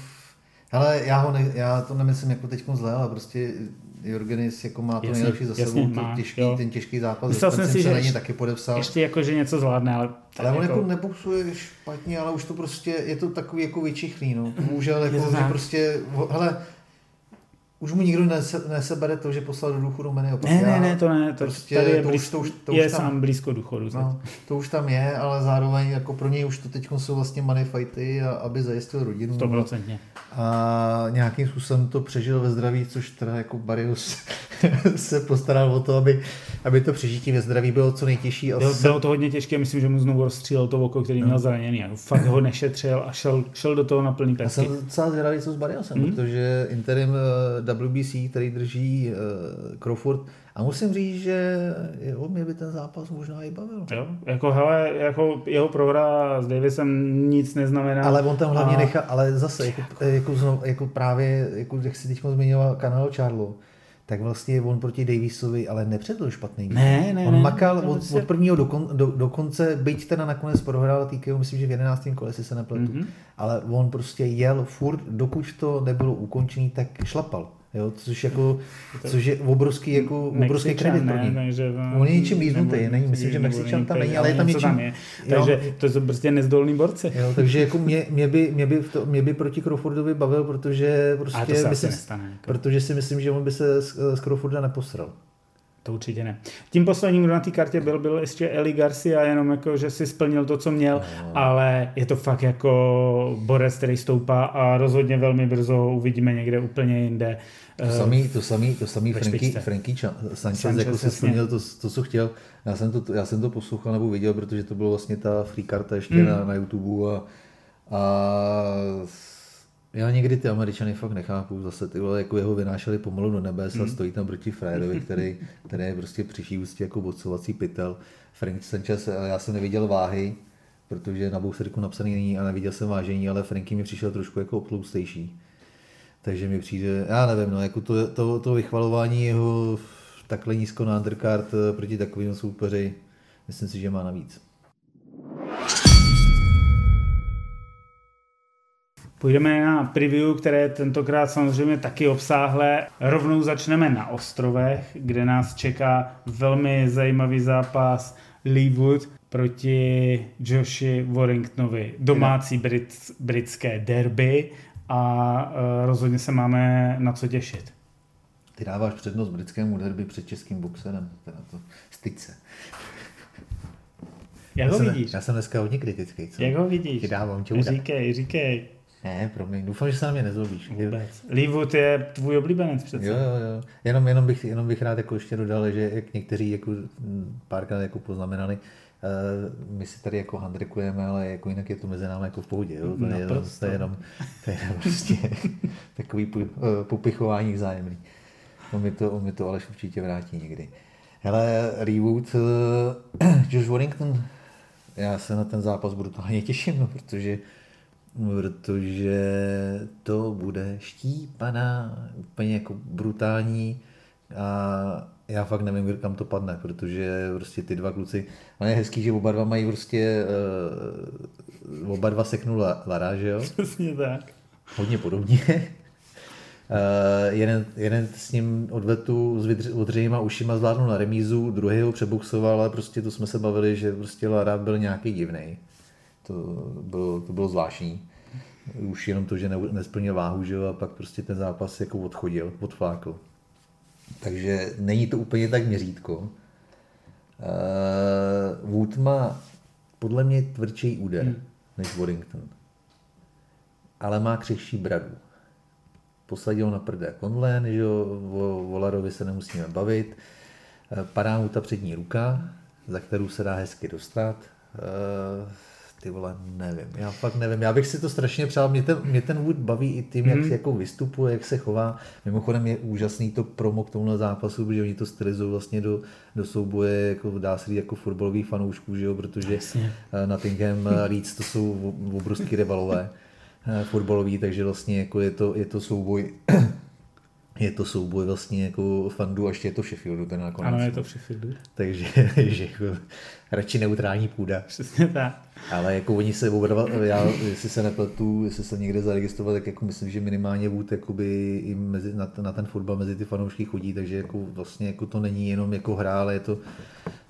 ale já, ho ne, já to nemyslím jako teď zle, ale prostě Jorgenis jako má to jasně, nejlepší za sebou, ten, těžký, ten těžký zápas. Myslel jsem si, že ještě, taky podepsal. Ještě jako, že něco zvládne, ale... Ale on jako, jako neboxuje špatně, ale už to prostě, je to takový jako vyčichlý, no. Bohužel, jako, že prostě, hele, už mu nikdo nese, nesebere to, že poslal do důchodu Manny Ne, ne, ne, to ne, to, prostě, tady je, to blízko, už, to už, to je už tam, sám blízko důchodu. No, to už tam je, ale zároveň jako pro něj už to teď jsou vlastně money fighty, a, aby zajistil rodinu. 100%. A nějakým způsobem to přežil ve zdraví, což teda jako Barius se postaral o to, aby, aby to přežití ve zdraví bylo co nejtěžší. A bylo, bylo to hodně těžké, myslím, že mu znovu rozstřílel to oko, který no. měl zraněný. A fakt ho nešetřil a šel, šel do toho na plný Já jsem docela zvědavý, co s Bariusem, hmm? protože interim uh, WBC, který drží uh, Crawford. A musím říct, že jo, mě by ten zápas možná i bavil. Jo, jako hele, jako jeho prohra s Davisem nic neznamená. Ale on tam hlavně a... nechá, ale zase, jako, jako, jako právě, jako, jak si teď zmiňoval kanál Charlo, tak vlastně on proti Davisovi ale nepředl špatný. Ne, ne, On ne, makal ne, od, od prvního do, kon, do, do, konce, byť teda nakonec prohrál TKO, myslím, že v 11. kole, si se nepletu, mm-hmm. ale on prostě jel furt, dokud to nebylo ukončený, tak šlapal. Jo, což, jako, což je obrovský, jako, obrovský kredit pro ně. Takže, On je něčím jízdnutý, není, myslím, že Mexičan tam není, ale je tam něčím. Tam je. Takže jo, to jsou prostě nezdolný borci. Jo, takže jako mě, mě, by, mě, by to, mě by proti Crawfordovi bavil, protože prostě to myslím, nestane, jako. protože si myslím, že on by se z, z Crawforda neposral. To určitě ne. Tím posledním, kdo na té kartě byl, byl ještě Eli Garcia, jenom jako, že si splnil to, co měl, no. ale je to fakt jako borec, který stoupá a rozhodně velmi brzo uvidíme někde úplně jinde. To samý, to samý, to samý Franky, Franky Sanchez, Sanchez jako si splnil to, to, co chtěl. Já jsem to, já jsem to poslouchal nebo viděl, protože to bylo vlastně ta free karta ještě mm. na, na YouTube a, a já někdy ty Američany fakt nechápu, zase tyhle jako jeho vynášeli pomalu do nebes hmm. a stojí tam proti Frédovi, který, který je prostě přiší ústí jako bocovací pytel. Frank Sanchez, já jsem neviděl váhy, protože na boxerku napsaný není a neviděl jsem vážení, ale Franky mi přišel trošku jako obtloustejší. Takže mi přijde, já nevím, no, jako to, to, to vychvalování jeho takhle nízko na undercard eh, proti takovým soupeři, myslím si, že má navíc. Půjdeme na preview, které tentokrát samozřejmě taky obsáhlé. Rovnou začneme na ostrovech, kde nás čeká velmi zajímavý zápas Lee Wood proti Joshi Warringtonovi. Domácí brit, britské derby. A uh, rozhodně se máme na co těšit. Ty dáváš přednost britskému derby před českým boxerem, teda to styď se. Jak já ho jsem, vidíš? Já jsem dneska hodně kritický. Co? Jak ho vidíš? Ti dávám, tě Říkej, říkej. Ne, promiň, doufám, že se na mě nezlobíš. Vůbec. Leewood je tvůj oblíbenec přece. Jo, jo, jo. Jenom, jenom, bych, jenom bych rád jako ještě dodal, že jak někteří jako párkrát jako poznamenali, my si tady jako handrikujeme, ale jako jinak je to mezi námi jako v pohodě. Jo? To, je, to, je jenom, to je prostě takový uh, popichování vzájemný. On mi to, on mi to Aleš určitě vrátí někdy. Hele, Rewood, uh, Josh Warrington, já se na ten zápas brutálně těším, no, protože protože to bude štípaná, úplně jako brutální a já fakt nevím, kam to padne, protože prostě ty dva kluci, ale je hezký, že oba dva mají prostě, uh, oba dva seknul Lara, že jo? Přesně tak. Hodně podobně. Uh, jeden, jeden s ním odvetu s odřejma ušima zvládnul na remízu, druhý ho přeboxoval, ale prostě to jsme se bavili, že prostě Lara byl nějaký divný. To bylo, to bylo zvláštní. Už jenom to, že ne, nesplnil váhu, že jo, a pak prostě ten zápas jako odchodil, odflákl. Takže není to úplně tak měřítko. Uh, Wood má podle mě tvrdší úder hmm. než Warrington. Ale má křehší bradu. Posadil na prdé Conlen, že o Volarovi se nemusíme bavit. Padá mu ta přední ruka, za kterou se dá hezky dostat. Uh, ty vole, nevím, já fakt nevím. Já bych si to strašně přál, mě ten, mě ten Wood baví i tím, jak mm. jako vystupuje, jak se chová. Mimochodem je úžasný to promo k tomuhle zápasu, protože oni to stylizují vlastně do, do souboje, jako dá se říct, jako fotbalových fanoušků, že jo, protože Jasně. Eh, Nottingham Leeds to jsou obrovský rivalové eh, fotbalový, takže vlastně jako je to, je to souboj je to souboj vlastně jako fandu a ještě je to v Sheffieldu ten nakonec. Ano, je to v Sheffieldu. Takže že jako, radši neutrální půda. Přesně tak. Ale jako oni se oba já, jestli se nepletu, jestli se někde zaregistroval, tak jako myslím, že minimálně Wood jakoby i mezi, na, na, ten fotbal mezi ty fanoušky chodí, takže jako vlastně jako to není jenom jako hra, ale je to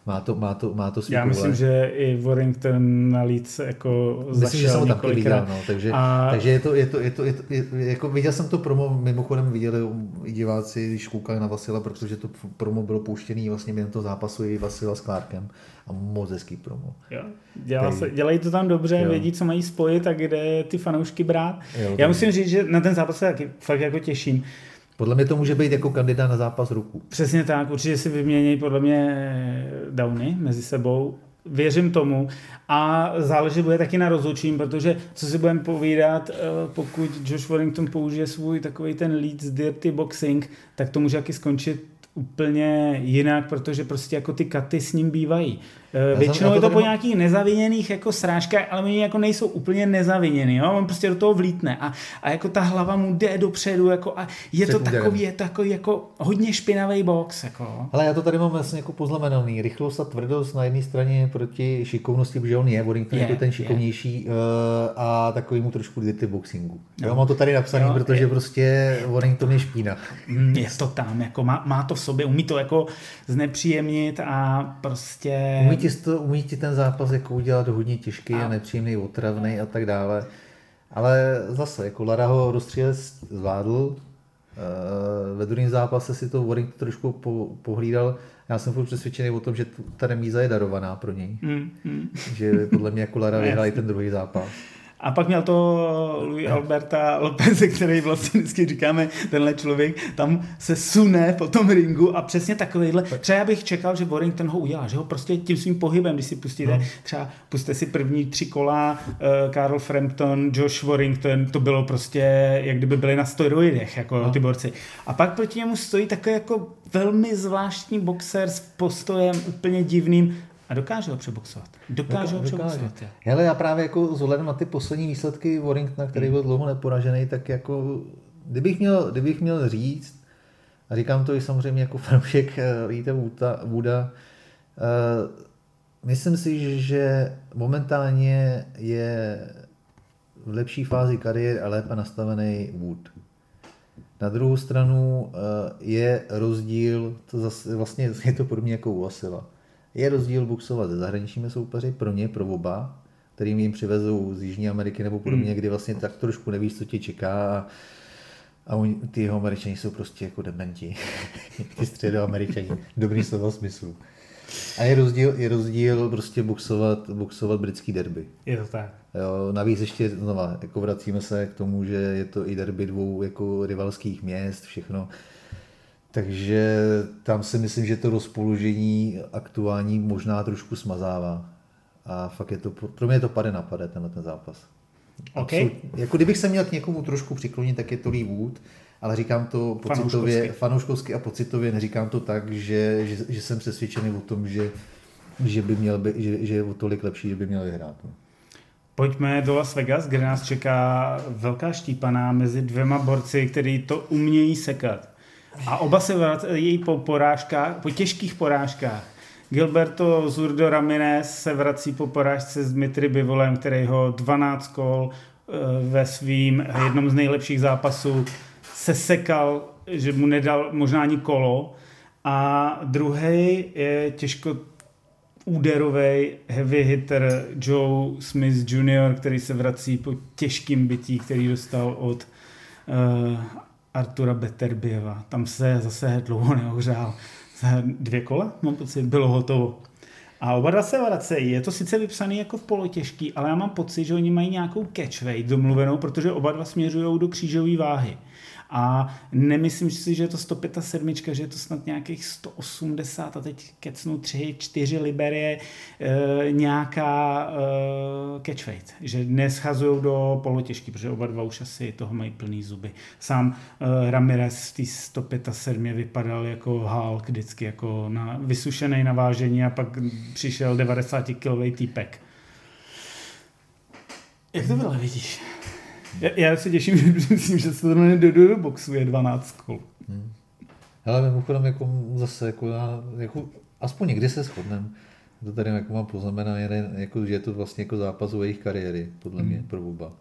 má to, má to, má to svý Já myslím, že i Warrington na Leeds jako Myslím, že jsem ho taky viděl, no, takže, a... takže je to, je to, je to, je to je, jako viděl jsem to promo, mimochodem viděli i diváci, když koukali na Vasila, protože to promo bylo pouštěný vlastně během toho zápasu i Vasila s Clarkem a moc hezký promo. Jo. Dělá se, dělají to tam dobře, jo. vědí, co mají spojit a kde ty fanoušky brát. Jo, Já musím říct, že na ten zápas se taky fakt jako těším. Podle mě to může být jako kandidát na zápas ruku. Přesně tak, určitě si vymění podle mě downy mezi sebou. Věřím tomu a záleží bude taky na rozhodčím, protože co si budeme povídat, eh, pokud Josh Warrington použije svůj takový ten Leeds Dirty Boxing, tak to může taky skončit úplně jinak, protože prostě jako ty katy s ním bývají. Já Většinou je to po nějakých nezaviněných jako srážkách, ale oni jako nejsou úplně nezaviněný, jo? on prostě do toho vlítne a, a jako ta hlava mu jde dopředu jako a je to takový, je to takový jako hodně špinavý box. Jako. Ale já to tady mám vlastně jako poznamenaný. Rychlost a tvrdost na jedné straně proti šikovnosti, protože on je, Warrington je, jako ten šikovnější je. Eh, a takový mu trošku dirty boxingu. No. Já mám to tady napsané, no, protože je. prostě Warrington je špína. Mm, je to tam, jako má, má to v sobě, umí to jako znepříjemnit a prostě... Umí ti, to, umí ti ten zápas jako udělat hodně těžký a, a nepříjemný, otravný a tak dále. Ale zase, jako Lara ho rozstřílet zvládl, eh, ve druhém zápase si to Warrington trošku po, pohlídal. Já jsem furt přesvědčený o tom, že ta remíza je darovaná pro něj. Mm, mm. Že podle mě jako Lara vyhrál ten druhý zápas. A pak měl to Louis Alberta Lopez, který vlastně vždycky říkáme, tenhle člověk tam se sune po tom ringu a přesně takovýhle. Třeba já bych čekal, že Warrington ho udělá, že ho prostě tím svým pohybem, když si pustíte, no. třeba puste si první tři kola, uh, Carl Frampton, Josh Warrington, to bylo prostě, jak kdyby byli na steroidech, jako no. ty borci. A pak proti němu stojí takový jako velmi zvláštní boxer s postojem úplně divným a dokáže ho přeboxovat. Dokáže, ho přeboxovat. Hele, já právě jako s ohledem na ty poslední výsledky Warringtona, který byl dlouho neporažený, tak jako kdybych měl, kdybych měl říct, a říkám to i samozřejmě jako fanoušek Líte Wooda, uh, myslím si, že momentálně je v lepší fázi kariéry a lépe nastavený Wood. Na druhou stranu uh, je rozdíl, to zase, vlastně je to podobně jako u Asila je rozdíl boxovat se zahraničními soupeři, pro ně, pro oba. kterým jim přivezou z Jižní Ameriky nebo podobně, hmm. kdy vlastně tak trošku nevíš, co tě čeká a, a oni, ty jeho američani jsou prostě jako dementi. ty středoameričani. Dobrý slova smyslu. A je rozdíl, je rozdíl prostě boxovat, boxovat britský derby. Je to tak. Jo, navíc ještě znova, jako vracíme se k tomu, že je to i derby dvou jako rivalských měst, všechno. Takže tam si myslím, že to rozpoložení aktuální možná trošku smazává. A fakt je to, pro mě to pade na pade, tenhle ten zápas. Okay. Jako kdybych se měl k někomu trošku přiklonit, tak je to Lee Wood, ale říkám to pocitově, fanouškovsky a pocitově, neříkám to tak, že, že, že jsem přesvědčený o tom, že, že, by měl by, že, že je o tolik lepší, že by měl vyhrát. No. Pojďme do Las Vegas, kde nás čeká velká štípaná mezi dvěma borci, kteří to umějí sekat. A oba se vrací po porážkách, po těžkých porážkách. Gilberto Zurdo Ramirez se vrací po porážce s Dmitry Bivolem, který ho 12 kol eh, ve svým jednom z nejlepších zápasů se sekal, že mu nedal možná ani kolo. A druhý je těžko úderový heavy hitter Joe Smith Jr., který se vrací po těžkým bytí, který dostal od Artura Beterbieva. Tam se zase dlouho neohřál. Za dvě kola, mám pocit, bylo hotovo. A oba dva se vracejí. Je to sice vypsaný jako polotěžký, ale já mám pocit, že oni mají nějakou catch weight domluvenou, protože oba dva směřují do křížové váhy. A nemyslím si, že je to 175, že je to snad nějakých 180 a teď kecnu 3, 4 liberie e, nějaká e, catchweight, že neschazují do polotěžky, protože oba dva už asi toho mají plný zuby. Sám e, Ramirez v té 175 vypadal jako Hulk vždycky, jako na vysušený navážení a pak přišel 90 kilový týpek. Jak to bylo, vidíš? Já, já se těším, že myslím, že se to do, do, do boxu je 12 kol. Hmm. Ale mimochodem jako zase jako, já, jako aspoň někdy se shodneme. To tady jako mám poznamená, jako, že je to vlastně jako zápas o jejich kariéry, podle hmm. mě, pro oba.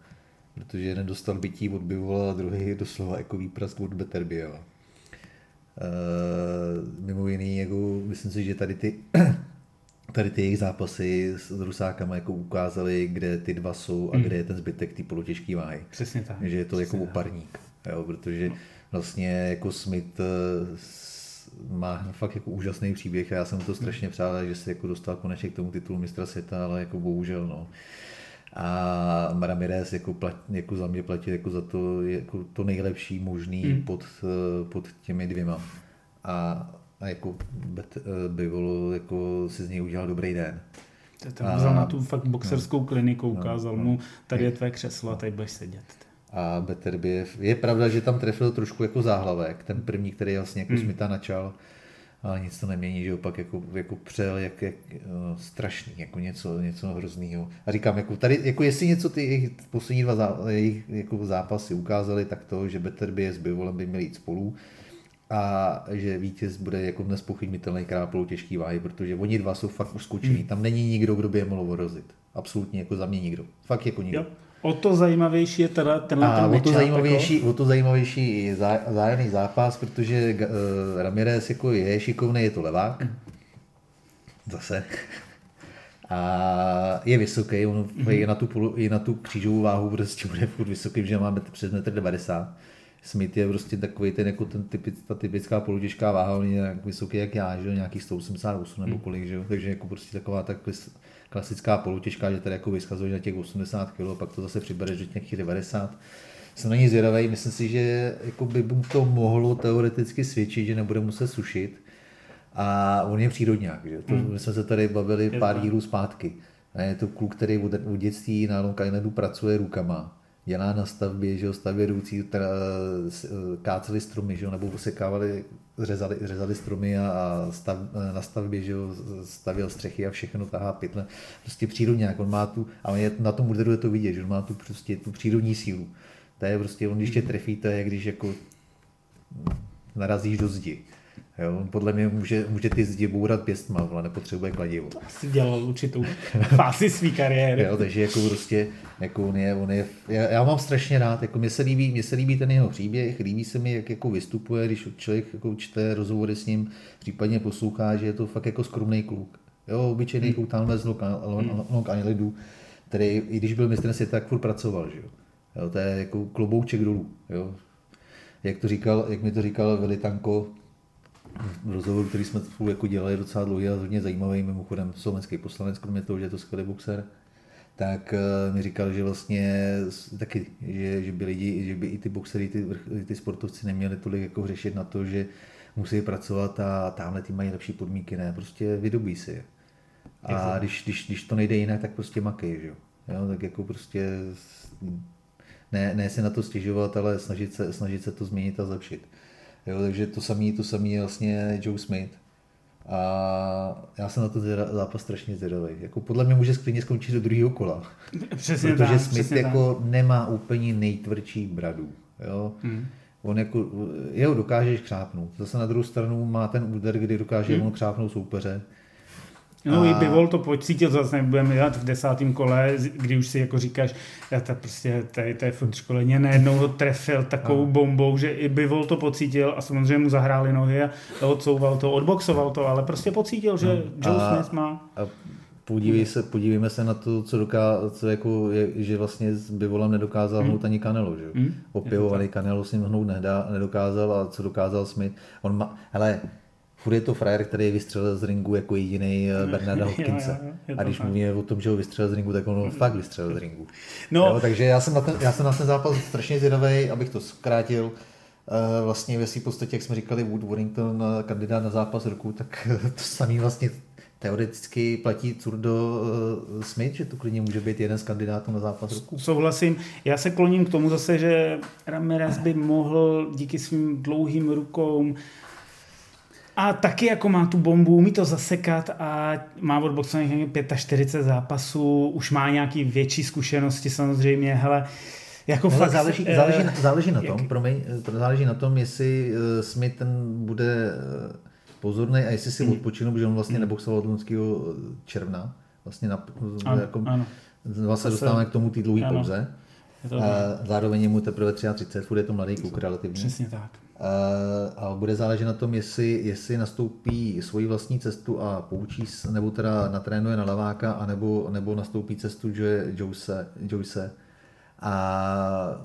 Protože jeden dostal bytí od Bivola a druhý doslova jako výprask od Beterbieva. Uh, mimo jiný, jako, myslím si, že tady ty tady ty jejich zápasy s Rusákama jako ukázali, kde ty dva jsou a mm. kde je ten zbytek té polotěžké váhy. Přesně tak. Že je to Přesně jako oparník. Jo, protože vlastně jako Smith eh, má fakt jako úžasný příběh a já jsem to strašně přál, že se jako dostal konečně k tomu titulu mistra světa, ale jako bohužel no. A Ramirez jako, plat, jako za mě platil jako za to, jako to nejlepší možný mm. pod, eh, pod těmi dvěma. A a jako Bivol jako si z něj udělal dobrý den. Ten vzal na tu fakt boxerskou no, kliniku, no, ukázal no, mu, tady je tvé křeslo a tady budeš sedět. A Beterbiev, je pravda, že tam trefil trošku jako záhlavek, ten první, který vlastně jako hmm. Smita načal, ale nic to nemění, že opak jako, jako přel, jak, jak uh, strašný, jako něco, něco hrozného. A říkám, jako tady, jako jestli něco ty jejich poslední dva zá, jejich jako zápasy ukázali, tak to, že Beterbiev s Bivolem by měli jít spolu, a že vítěz bude jako nespochybnitelný krápolou těžký váhy, protože oni dva jsou fakt uskočení. Hmm. Tam není nikdo, kdo by je mohl rozit. Absolutně jako za mě nikdo. Fakt jako nikdo. Jo. O to zajímavější je teda tenhle a ten o to, zajímavější, jako... o to zajímavější je zá, zájemný zápas, protože uh, Ramirez jako je šikovný, je to levák. Hmm. Zase. A je vysoký, on mm-hmm. je, na tu, je na tu křížovou váhu prostě bude furt vysoký, že máme přes 1,90 m. Smith je prostě takový ten, jako ten typic, ta typická polotěžká váha, on je tak vysoký jak já, že nějaký 188 nebo hmm. kolik, že takže jako prostě taková tak klasická polotěžká, že tady jako vyskazuje na těch 80 kg, pak to zase přibere do těch 90 jsem na ní zvědavý, myslím si, že jako by mu to mohlo teoreticky svědčit, že nebude muset sušit. A on je přírodňák, že? To, mm. My jsme se tady bavili je pár dílů zpátky. A je to kluk, který od, od dětství na Long Islandu pracuje rukama dělá na stavbě, že jo, stavědoucí teda, káceli stromy, že jo, nebo usekávali, řezali, řezali stromy a, stav, na stavbě, že jo, stavěl střechy a všechno, tahá pytle. Prostě přírodně, on má tu, a on je, na tom úderu je to vidět, že on má tu, prostě, tu přírodní sílu. To je prostě, on když tě trefí, to je, když jako narazíš do zdi. Jo, podle mě může, může ty zdi bourat pěstma, ale nepotřebuje kladivo. To asi dělal určitou fázi své kariéry. jo, takže jako prostě, jako on je, on je, já, já mám strašně rád, jako mě se líbí, mě se líbí ten jeho příběh, líbí se mi, jak jako vystupuje, když člověk jako čte rozhovory s ním, případně poslouchá, že je to fakt jako skromný kluk. Jo, obyčejný hmm. kluk tamhle z Long Islandu, který, i když byl mistrem světa, tak furt pracoval, že jo. jo to je jako klobouček dolů, jo. Jak, to říkal, jak mi to říkal Velitanko v rozhovoru, který jsme spolu jako dělali docela dlouhý a hodně zajímavý, mimochodem slovenský poslanec, kromě toho, že je to skvělý boxer, tak uh, mi říkal, že vlastně taky, že, že by lidi, že by i ty boxery, ty, ty sportovci neměli tolik jako řešit na to, že musí pracovat a tamhle ty mají lepší podmínky, ne, prostě vydobí si je. A když, když, když to nejde jinak, tak prostě makej, že jo. jo tak jako prostě ne, ne se na to stěžovat, ale snažit se, snažit se to změnit a zlepšit. Jo, takže to samé to samý je vlastně Joe Smith. A já jsem na to zápas strašně zvědavý. Jako podle mě může klidně skončit do druhého kola. Přesně Protože tak, Smith přesně jako tak. nemá úplně nejtvrdší bradu. Jo? Hmm. On jako, jeho dokážeš křápnout. Zase na druhou stranu má ten úder, kdy dokáže hmm. on křápnout soupeře. No a... i Bivol to pocítil, zase nebudeme dělat v desátém kole, kdy už si jako říkáš, já to prostě, tady to je furt školení, najednou ho trefil takovou a... bombou, že i Bivol to pocítil a samozřejmě mu zahráli nohy a odsouval to, odboxoval to, ale prostě pocítil, že no. Joe a... Smith má... A podívej se, podívejme se na to, co, doká, co jako je, že vlastně s Bivolem nedokázal hmm. hnout ani Canelo, že? Hmm. Opěvovaný Canelo si hnout nedá, nedokázal a co dokázal Smith. On má, hele, furt je to frajer, který vystřelil z ringu jako jediný eh, Bernarda Hopkinsa. A když mluvíme o tom, že ho vystřelil z ringu, tak on fakt vystřelil z ringu. No. Jo, takže já jsem, na ten, já jsem na ten zápas strašně zvědavý, abych to zkrátil. Uh, vlastně ve v podstatě, jak jsme říkali, Wood Warrington, eh, kandidát na zápas roku, tak to samý vlastně teoreticky platí Turdo uh, Smith, že to klidně může být jeden z kandidátů na zápas roku. Souhlasím. Já se kloním k tomu zase, že Ramirez by mohl díky svým dlouhým rukou a taky jako má tu bombu, umí to zasekat a má odboxovaných 45 zápasů, už má nějaký větší zkušenosti samozřejmě, hele, jako Hele, fakt, záleží, uh, záleží, záleží na tom, jak... promiň, záleží na tom, jestli uh, Smith ten bude uh, pozorný a jestli si hmm. odpočinu, protože on vlastně hmm. neboxoval od loňského června, vlastně na, ano, jako, ano. vlastně dostáváme k tomu té dlouhé pauze. A zároveň je mu teprve 33, furt je to mladý kluk relativně. Přesně tak. A bude záležet na tom, jestli, jestli nastoupí svoji vlastní cestu a poučí, nebo teda natrénuje na laváka, anebo, nebo nastoupí cestu Joe, Joe, Joe a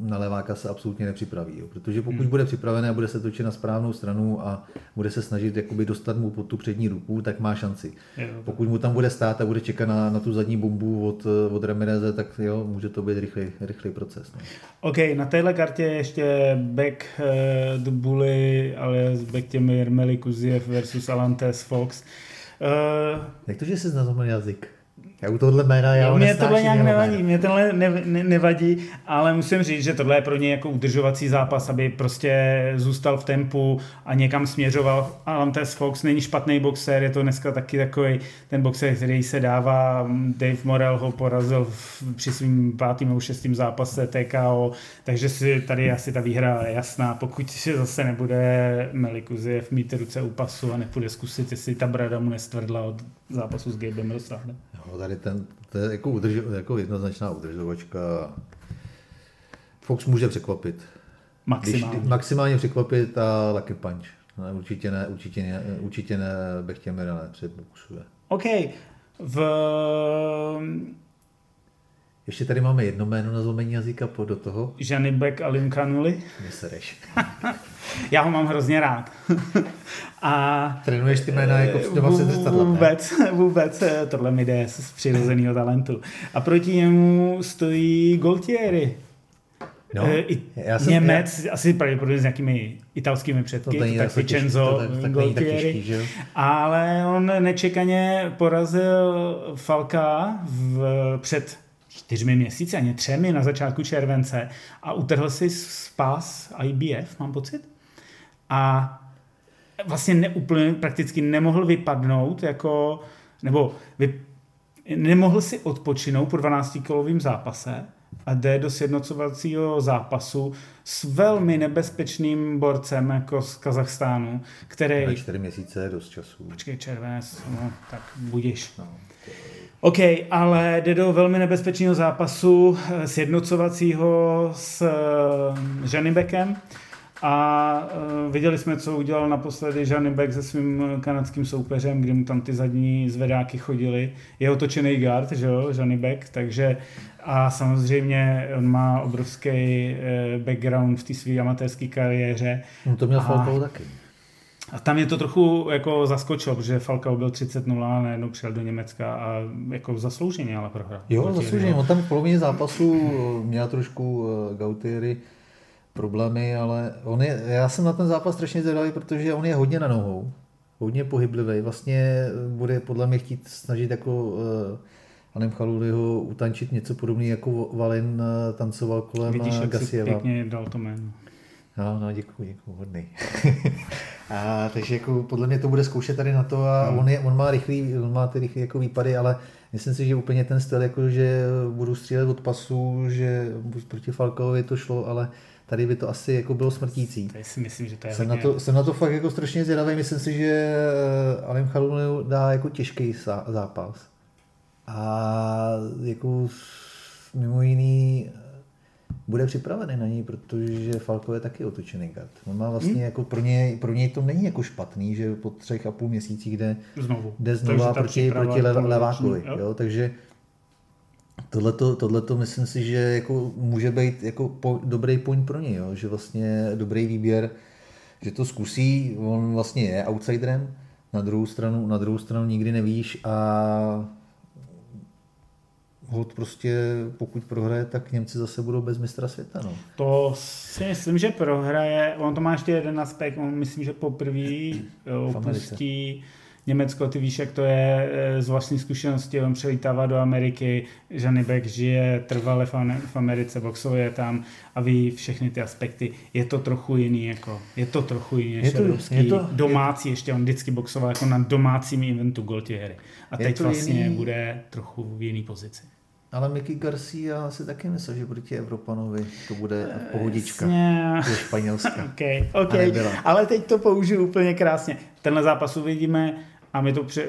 na leváka se absolutně nepřipraví. Jo. Protože pokud hmm. bude připravený a bude se točit na správnou stranu a bude se snažit jakoby dostat mu pod tu přední ruku, tak má šanci. Jo. Pokud mu tam bude stát a bude čekat na, na tu zadní bombu od, od Ramireze, tak jo, může to být rychlý, rychlý proces. No. OK, na téhle kartě ještě Beck uh, the Bully, alias Bektěmir Melikuziev versus Alantes Fox. Uh, Jak to, že jsi znal jazyk? Já u tohle jména já Mě tohle nějak nevadí, mě tenhle ne, ne, nevadí, ale musím říct, že tohle je pro ně jako udržovací zápas, aby prostě zůstal v tempu a někam směřoval. Alantes Fox není špatný boxer, je to dneska taky takový ten boxer, který se dává. Dave Morel ho porazil v, při svým pátým nebo šestým zápase TKO, takže si tady asi ta výhra je jasná. Pokud si zase nebude Melikuziev mít ruce u pasu a nepůjde zkusit, jestli ta brada mu nestvrdla od zápasu s Gabem Rosádem. No, tady ten, to je jako, udrž, jako jednoznačná udržovačka. Fox může překvapit. Maximálně. Když, maximálně překvapit a Lucky Punch. Ne, určitě ne, určitě ne, určitě ne Bechtěmera ne, předpokusuje. OK. V... Ještě tady máme jedno jméno na zlomení jazyka po do toho. Beck a Lim Kanuli. Nesereš. Já ho mám hrozně rád. A Trénuješ ty jména jako doma se zrcadlem, Vůbec, vůbec. Tohle mi jde z přirozeného talentu. A proti němu stojí Goltieri. No, I, já jsem, Němec, já... asi pravděpodobně s nějakými italskými předky, to, tak Vicenzo Goltieri, ale on nečekaně porazil Falka v, před čtyřmi měsíci, ani třemi na začátku července a utrhl si spás IBF, mám pocit. A vlastně neúplně, prakticky nemohl vypadnout, jako, nebo vy, nemohl si odpočinout po 12-kilovém zápase a jde do sjednocovacího zápasu s velmi nebezpečným borcem jako z Kazachstánu, který... Na čtyři měsíce dost času. Počkej, červenec, no, tak budíš. No. OK, ale jde do velmi nebezpečného zápasu sjednocovacího s Žanibekem A uh, viděli jsme, co udělal naposledy Beck se svým kanadským soupeřem, kdy mu tam ty zadní zvedáky chodili. Je otočený guard, že jo, Beck, takže a samozřejmě on má obrovský background v té své amatérské kariéře. No to měl Falcao taky. A tam je to trochu jako zaskočilo, protože Falcao byl 30-0 a najednou přijel do Německa a jako zaslouženě ale prohrál. Jo, zaslouženě. On tam v polovině zápasu měl trošku uh, Gautieri problémy, ale on je, já jsem na ten zápas strašně zvědavý, protože on je hodně na nohou, hodně pohyblivý. Vlastně bude podle mě chtít snažit jako uh, Anem Chaluliho utančit něco podobného jako Valin tancoval kolem Vidíš, jak Gasieva. pěkně dal to jméno. No, no, děkuji, děkuji, hodný. a, takže jako podle mě to bude zkoušet tady na to a hmm. on, je, on má rychlý, on má ty rychlé jako výpady, ale myslím si, že úplně ten styl, jako že budu střílet od pasu, že proti Falkovi to šlo, ale tady by to asi jako bylo smrtící. Tady si myslím, že to je jsem, hodně... na to, jsem na to fakt jako strašně zvědavý, myslím si, že Alim Chalunu dá jako těžký zápas. A jako mimo jiný bude připravený na něj, protože Falko je taky otočený gard. On má vlastně hmm. jako pro něj, pro něj to není jako špatný, že po třech a půl měsících jde znovu, jde znovu proti, proti lev, levákovi. Jo? Jo? Takže tohleto, tohleto myslím si, že jako může být jako po, dobrý point pro něj, jo? že vlastně dobrý výběr, že to zkusí, on vlastně je outsiderem, na druhou stranu, na druhou stranu nikdy nevíš a hod prostě, pokud prohraje, tak Němci zase budou bez mistra světa. No. To si myslím, že prohraje. On to má ještě jeden aspekt. On myslím, že poprvé opustí Německo, ty víš, jak to je eh, z vlastní zkušenosti, on přelítává do Ameriky, Johnny Beck žije trvale v Americe, boxuje tam a ví všechny ty aspekty. Je to trochu jiný, jako, je to trochu jiný než evropský, je to, domácí, je, ještě on vždycky boxoval jako na domácím eventu Goltieri. A teď vlastně jiný, bude trochu v jiný pozici. Ale Mickey Garcia si taky myslel, že proti Evropanovi to bude pohodička ze Španělska. okay, okay. Ale teď to použiju úplně krásně. Tenhle zápas uvidíme a my to, pře-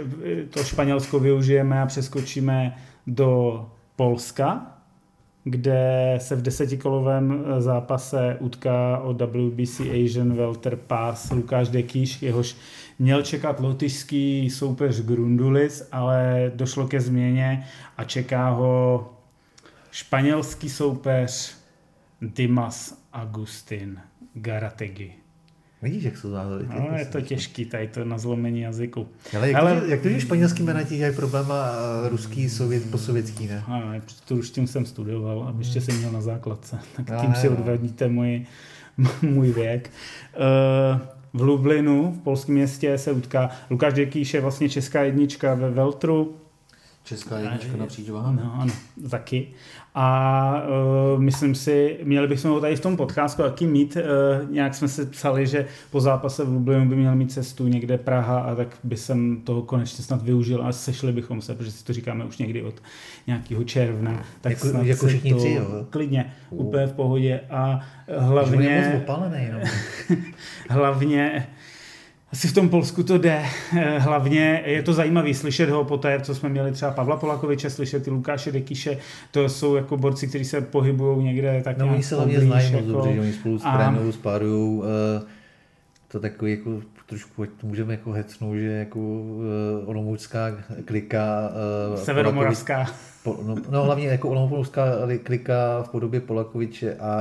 to Španělsko využijeme a přeskočíme do Polska, kde se v desetikolovém zápase utká o WBC Asian Welter Pass Lukáš Dekýš, jehož měl čekat lotyšský soupeř Grundulis, ale došlo ke změně a čeká ho španělský soupeř Dimas Agustin Garategi. Vidíš, jak jsou záhody. No, je to těžký, tady to na zlomení jazyku. Ale jak, Ale, to, jak to, že španělský jména těch je problém a ruský, sovět, posovětský, ne? Ano, tu ruštinu jsem studoval a ještě jsem měl na základce, tak tím si odvedíte můj, můj věk. Uh, v Lublinu, v polském městě, se utká. Lukáš Děkýš je vlastně česká jednička ve Veltru. Česká jednička napříč váhami. No, ano, taky. A uh, myslím si, měli bychom ho tady v tom podcastu taky mít. Uh, nějak jsme si psali, že po zápase v Lublinu by měl mít cestu někde Praha a tak by jsem toho konečně snad využil a sešli bychom se, protože si to říkáme už někdy od nějakého června. Tak jako, snad jako všichni tři, jo? Klidně, uh. úplně v pohodě a hlavně... Opalený, no. hlavně asi v tom Polsku to jde. Eh, hlavně je to zajímavé slyšet ho po té, co jsme měli třeba Pavla Polakoviče, slyšet ty Lukáše Dekiše, to jsou jako borci, kteří se pohybují někde tak No oni se hlavně znají moc jako... dobře, že oni spolu s trénují, spárují. Uh, to takový jako trošku to můžeme jako hecnout, že jako uh, olomoucká klika uh, Severomoravská Po, no, no, hlavně jako olomoucká klika v podobě Polakoviče a,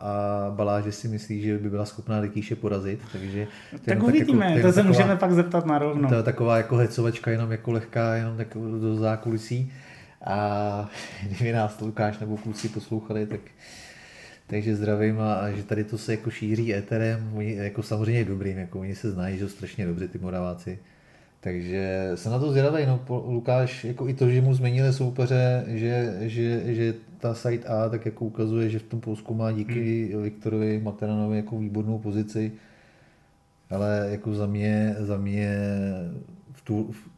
a Baláže si myslí, že by byla schopná Likýše porazit. Takže tak uvidíme, tak jako, to, to se taková, můžeme pak zeptat na rovno. To je taková jako hecovačka, jenom jako lehká, jenom tak do zákulisí. A kdyby nás Lukáš nebo kluci poslouchali, tak takže zdravím a, a že tady to se jako šíří éterem, oni, jako samozřejmě dobrým, jako oni se znají, že strašně dobře ty Moraváci. Takže jsem na to zvědavý, no, Lukáš, jako i to, že mu změnili soupeře, že, že, že ta site A tak jako ukazuje, že v tom Polsku má díky hmm. Viktorovi Materanovi jako výbornou pozici, ale jako za mě, za mě v tu, v,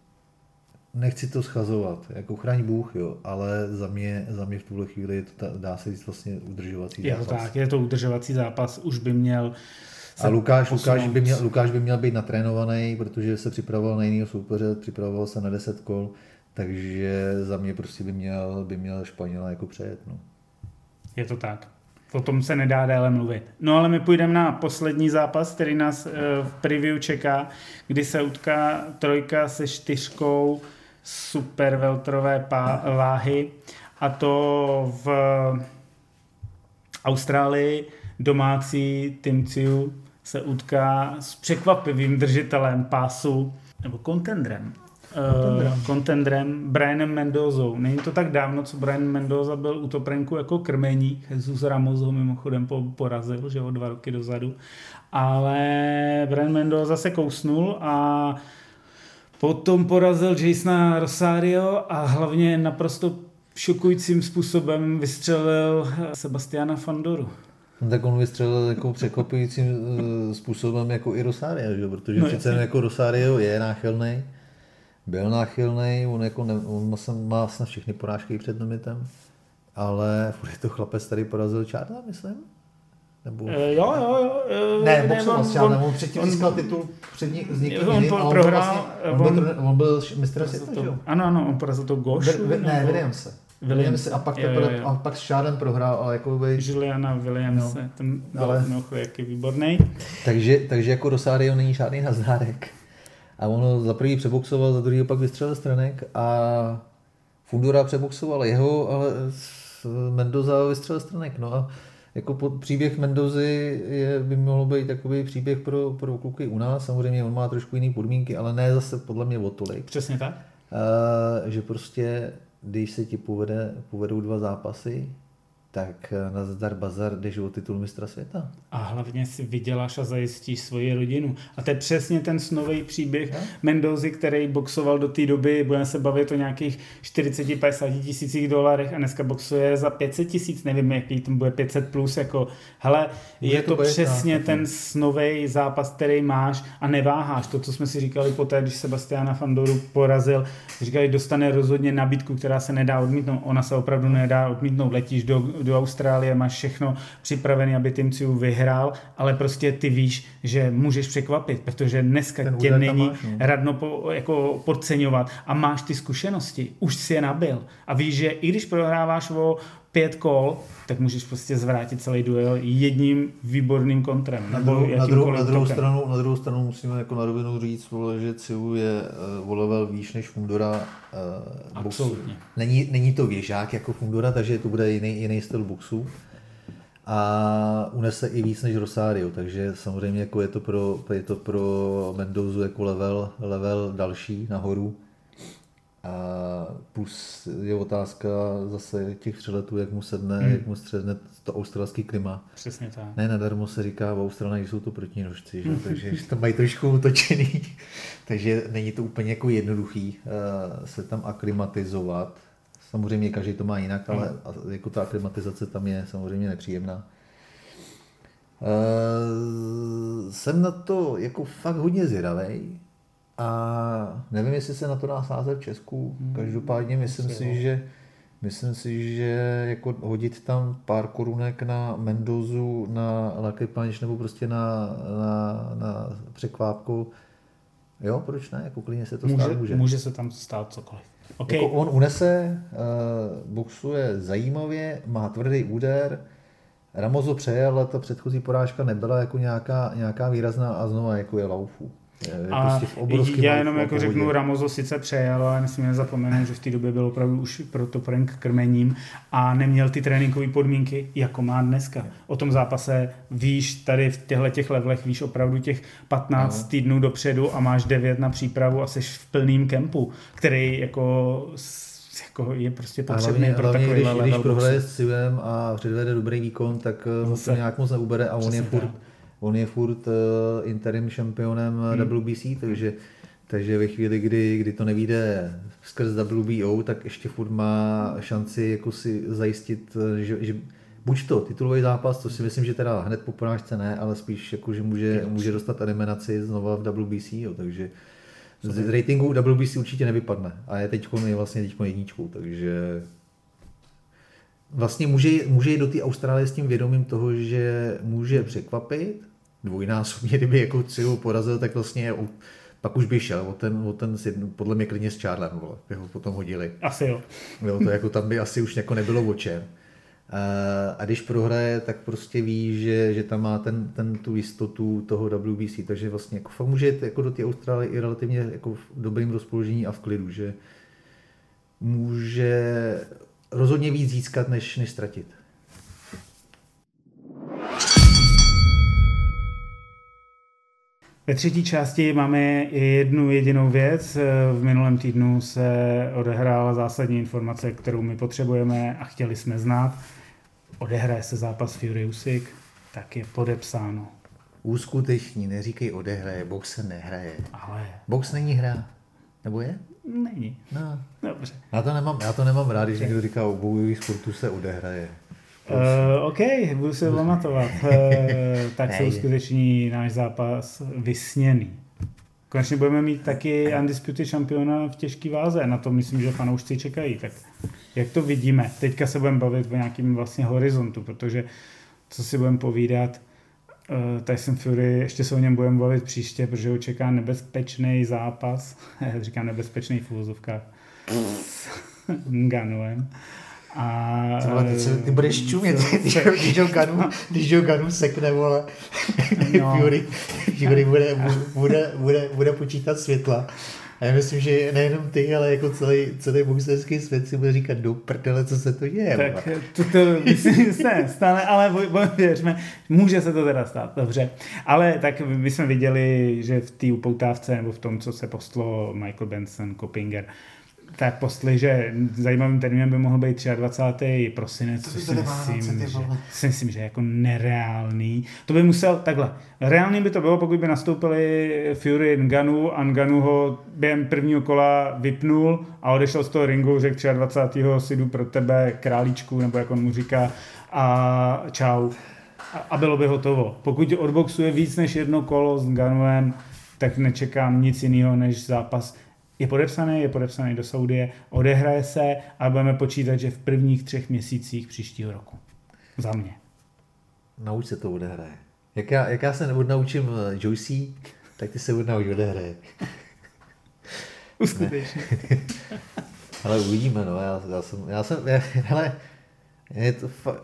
nechci to schazovat, jako chraň Bůh, jo, ale za mě, za mě v tuhle chvíli je to, dá se říct vlastně udržovací je zápas. Je to tak, je to udržovací zápas, už by měl a Lukáš, Lukáš, by měl, Lukáš by měl být natrénovaný, protože se připravoval na jiného soupeře, připravoval se na 10 kol, takže za mě prostě by měl, by měl Španěla jako přejet. No. Je to tak. o tom se nedá déle mluvit. No ale my půjdeme na poslední zápas, který nás v preview čeká, kdy se utká trojka se čtyřkou super veltrové váhy a to v Austrálii domácí Tim Ciu se utká s překvapivým držitelem pásu nebo kontendrem. Kontendrem. Uh, kontendrem Brianem Mendozou. Není to tak dávno, co Brian Mendoza byl u Toprenku jako krmeník. Jesus Ramos ho mimochodem porazil, že ho dva roky dozadu. Ale Brian Mendoza se kousnul a potom porazil Jasona Rosario a hlavně naprosto šokujícím způsobem vystřelil Sebastiana Fandoru. No, tak on vystřelil jako překvapujícím uh, způsobem jako i Rosario, že? protože no, přece jako Rosario je náchylný, byl náchylný, on, jako ne, on má snad všechny porážky před limitem, ale je to chlapec, který porazil Charla, myslím? Nebo... E, jo, jo, jo. Ne, boxoval s Charlem, on předtím on, získal titul před ní, s někým on jiným, on prohrál, on, vlastně, on, byl, on byl mistr světa, Ano, ano, on porazil to Gošu. Ne, Williamse. Williams a pak, jo, jo, jo. a pak s Shadem prohrál, ale jako by... Juliana Williams, no, ten ale... mimochodem jaký výborný. Takže, takže jako Rosario není žádný nazdárek. A ono za prvý přeboxoval, za druhý pak vystřelil stranek a Fundura přeboxoval jeho, ale Mendoza vystřelil stranek. No a jako pod, příběh Mendozy je, by mohlo být takový příběh pro, pro kluky u nás. Samozřejmě on má trošku jiné podmínky, ale ne zase podle mě o tolik. Přesně tak. Uh, že prostě když se ti povede, povedou dva zápasy, tak eh, na zdar bazar jdeš o titul mistra světa. A hlavně si vyděláš a zajistíš svoji rodinu. A to je přesně ten snový příběh no? Mendozy, který boxoval do té doby, budeme se bavit o nějakých 40-50 tisících dolarech a dneska boxuje za 500 tisíc, nevím, jaký tam bude 500 plus, jako, hele, Může je to, to přesně tak, ten snový zápas, který máš a neváháš. To, co jsme si říkali poté, když Sebastiana Fandoru porazil, říkali, dostane rozhodně nabídku, která se nedá odmítnout. Ona se opravdu nedá odmítnout. Letíš do do Austrálie, máš všechno připravené, aby Tim Ciu vyhrál, ale prostě ty víš, že můžeš překvapit, protože dneska Ten tě není máš, no. radno po, jako podceňovat a máš ty zkušenosti, už si je nabil a víš, že i když prohráváš o pět kol, tak můžeš prostě zvrátit celý duel jedním výborným kontrem. Na, nebo druhou, na, druhou, na, druhou stranu, na druhou stranu musíme jako na rovinu říct, vole, že Ciu je uh, o level výš než Fundora. Uh, Absolutně. Není, není to věžák jako Fundora, takže to bude jiný, jiný styl boxu. A unese i víc než Rosario, takže samozřejmě jako je to pro, je to pro Mendozu jako level, level další nahoru. A plus je otázka zase těch přeletů, jak mu sedne, hmm. jak mu středne to australský klima. Přesně tak. Ne nadarmo se říká v Austrálii, jsou to protinožci, že? takže to mají trošku utočený. takže není to úplně jako jednoduchý uh, se tam aklimatizovat. Samozřejmě každý to má jinak, ale hmm. jako ta aklimatizace tam je samozřejmě nepříjemná. Uh, jsem na to jako fakt hodně zvědavý a nevím, jestli se na to dá sázet v Česku. Hmm. Každopádně myslím si, že myslím si, že jako hodit tam pár korunek na Mendozu, na Lucky Punch nebo prostě na, na, na překvápku, jo, proč ne? Jako klidně se to může, stát může. Může se tam stát cokoliv. Okay. Jako on unese, uh, boxuje zajímavě, má tvrdý úder, Ramozo přejel, ale ta předchozí porážka nebyla jako nějaká, nějaká výrazná a znova jako je laufu. A prostě já jenom jako řeknu, Ramozo sice přejel, ale nesmíme zapomenout, že v té době byl opravdu už pro to prank krmením a neměl ty tréninkové podmínky, jako má dneska. O tom zápase víš tady v těchto těch levelech, víš opravdu těch 15 no. týdnů dopředu a máš 9 na přípravu a jsi v plným kempu, který jako jako je prostě potřebný hlavně, pro hlavně, když, level. Když prohraje s Civem a předvede dobrý výkon, tak eh, Zase. to nějak moc neubere a on je furt, on je furt uh, interim šampionem hmm. WBC, takže, takže ve chvíli, kdy, kdy to nevíde skrz WBO, tak ještě furt má šanci jako si zajistit, eh, že, že buď to titulový zápas, to si myslím, že teda hned po porážce ne, ale spíš jako, že může, může dostat eliminaci znova v WBC, jo, takže z ratingu WBC určitě nevypadne. A je teď je vlastně teď jedničkou, takže vlastně může, může jít do té Austrálie s tím vědomím toho, že může překvapit, dvojnásobně, kdyby jako Ciu porazil, tak vlastně pak už by šel, o ten, o ten podle mě klidně s Charlem, vole, by ho potom hodili. Asi jo. jo to jako tam by asi už jako nebylo o čem. A když prohraje, tak prostě ví, že, že tam má ten, ten, tu jistotu toho WBC, takže vlastně jako fakt může jít jako do té Austrálie i relativně jako v dobrým rozpoložení a v klidu, že může rozhodně víc získat, než, než ztratit. Ve třetí části máme jednu jedinou věc. V minulém týdnu se odehrála zásadní informace, kterou my potřebujeme a chtěli jsme znát. Odehraje se zápas Fury Usyk, tak je podepsáno. Úskuteční, neříkej odehraje, box se nehraje. Ale... Box není hra, nebo je? Není. No. Dobře. Já to nemám, já to nemám rád, když někdo říká, o bojových sportů se odehraje. Uh, OK, budu se pamatovat. Uh, tak se uskuteční náš zápas vysněný. Konečně budeme mít taky undisputed šampiona v těžké váze. Na to myslím, že fanoušci čekají. Tak jak to vidíme? Teďka se budeme bavit o nějakým vlastně horizontu, protože co si budeme povídat, uh, Tyson Fury, ještě se o něm budeme bavit příště, protože ho čeká nebezpečný zápas. Říkám nebezpečný v úvozovkách s Nganuem. A... Tohle, ty, se, ty budeš čumět, když, ho Ganu, když ho Ganu sekne, vole, no. Fury, Fury bude, bude, bude, bude počítat světla. A já myslím, že nejenom ty, ale jako celý, celý boxerský svět si bude říkat do prdele, co se to děje. Tak to, to myslím, se nestane, ale věřme, může se to teda stát, dobře. Ale tak my jsme viděli, že v té upoutávce nebo v tom, co se postlo Michael Benson, Kopinger, tak postli, že zajímavým termínem by mohl být 23. prosinec, což si myslím, že, si myslím, že je jako nereálný. To by musel, takhle, reálný by to bylo, pokud by nastoupili Fury Nganu a Nganu ho během prvního kola vypnul a odešel z toho ringu, řekl 23. si jdu pro tebe králíčku, nebo jak on mu říká, a čau. A bylo by hotovo. Pokud odboxuje víc než jedno kolo s Nganuem, tak nečekám nic jiného než zápas je podepsaný, je podepsaný do Saudie, odehraje se a budeme počítat, že v prvních třech měsících příštího roku. Za mě. Nauč se to odehraje. Jak já, jak já se odnaučím eh, Joyce, tak ty se odnauč odehraje. Uskutečně. Ale uvidíme, no. Já, já jsem, já jsem, já, hele, je to fa-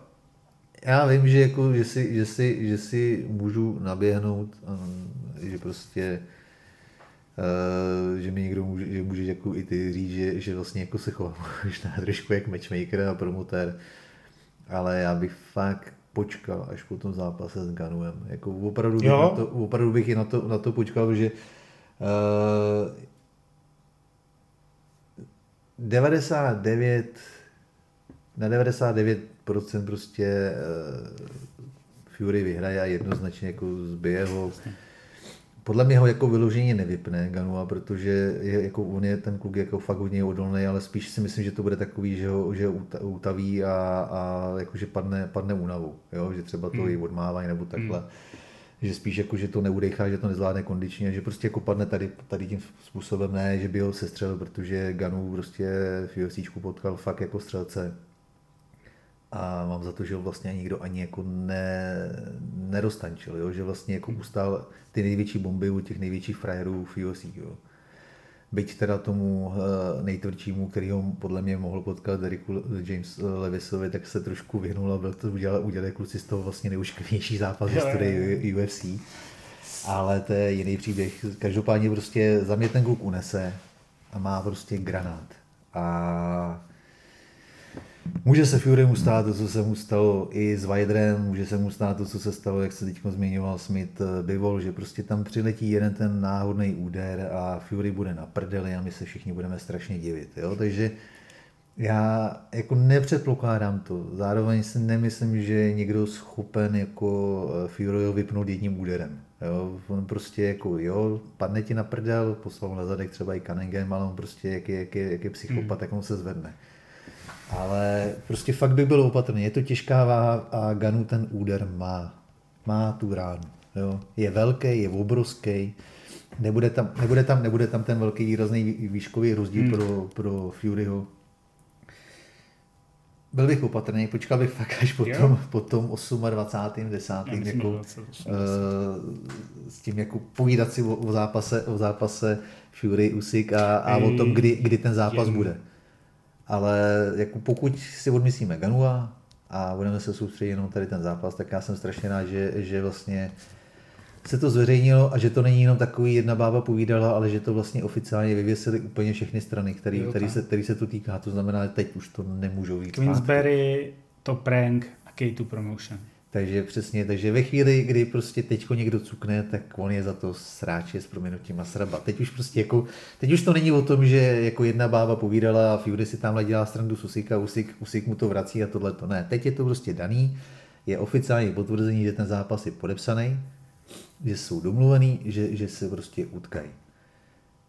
já vím, že, jako, že, si, že, si, že si můžu naběhnout, že prostě že mi někdo může, že může jako i ty říct, že, že vlastně jako se chovám možná trošku jak matchmaker a promotér, ale já bych fakt počkal až po tom zápase s Ganuem. Jako opravdu, bych na to, opravdu bych i na to, na to počkal, že uh, 99 na 99% prostě uh, Fury vyhraje a jednoznačně jako zbije ho. Vlastně podle mě ho jako vyloženě nevypne Ganua, protože je, jako on je ten kluk jako fakt hodně odolný, ale spíš si myslím, že to bude takový, že ho, že utaví a, a jakože padne, padne únavu, jo? že třeba to hmm. i odmávají nebo takhle. Hmm. Že spíš jako, že to neudechá, že to nezvládne kondičně, že prostě jako padne tady, tady tím způsobem, ne, že by ho sestřelil, protože Ganu prostě v UFC potkal fakt jako střelce a mám za to, že ho vlastně nikdo ani jako ne, nerostančil, jo? že vlastně jako ustál ty největší bomby u těch největších frajerů v UFC. Jo? Byť teda tomu eh, nejtvrdšímu, který ho podle mě mohl potkat Deriku James Levisovi, tak se trošku vyhnul a byl to udělal, udělal kluci z toho vlastně neuškvější zápas v historii UFC. Ale to je jiný příběh. Každopádně prostě za mě ten kluk unese a má prostě granát. A Může se Furymu stát to, co se mu stalo i s Vajdrem, může se mu stát to, co se stalo, jak se teď zmiňoval Smith eh, Bivol, že prostě tam přiletí jeden ten náhodný úder a Fury bude na prdeli a my se všichni budeme strašně divit. Jo? Takže já jako nepředpokládám to. Zároveň si nemyslím, že je někdo schopen jako eh, Fury vypnout jedním úderem. Jo? On prostě jako jo, padne ti na prdel, poslal na zadek třeba i Cunningham, ale on prostě jak je, jak je, jak je psychopat, hmm. tak on se zvedne. Ale prostě fakt by bylo opatrný. Je to těžká váha a Ganu ten úder má. Má tu ránu. Jo. Je velký, je obrovský. Nebude tam, nebude tam, nebude tam ten velký výrazný výškový rozdíl hmm. pro, pro Furyho. Byl bych opatrný, počkal bych fakt až po tom, po tom 28. 10. jako, 20, 20. Uh, s tím jako povídat si o, o, zápase, o zápase Fury, Usyk a, a o tom, kdy, kdy ten zápas je. bude ale jako pokud si odmyslíme Ganua, a budeme se soustředit jenom tady ten zápas, tak já jsem strašně rád, že, že vlastně se to zveřejnilo a že to není jenom takový jedna bába povídala, ale že to vlastně oficiálně vyvěsili úplně všechny strany, který, Jo, který, se, který se to týká. To znamená, že teď už to nemůžou zpátky. Queensberry, to prank a K2 Promotion. Takže přesně, takže ve chvíli, kdy prostě teďko někdo cukne, tak on je za to sráče s proměnutím a sraba. Teď už prostě jako, teď už to není o tom, že jako jedna bába povídala a Fury si tamhle dělá strandu s Usika, Usik, Usik mu to vrací a tohle to ne. Teď je to prostě daný, je oficiálně potvrzení, že ten zápas je podepsaný, že jsou domluvený, že, že se prostě utkají.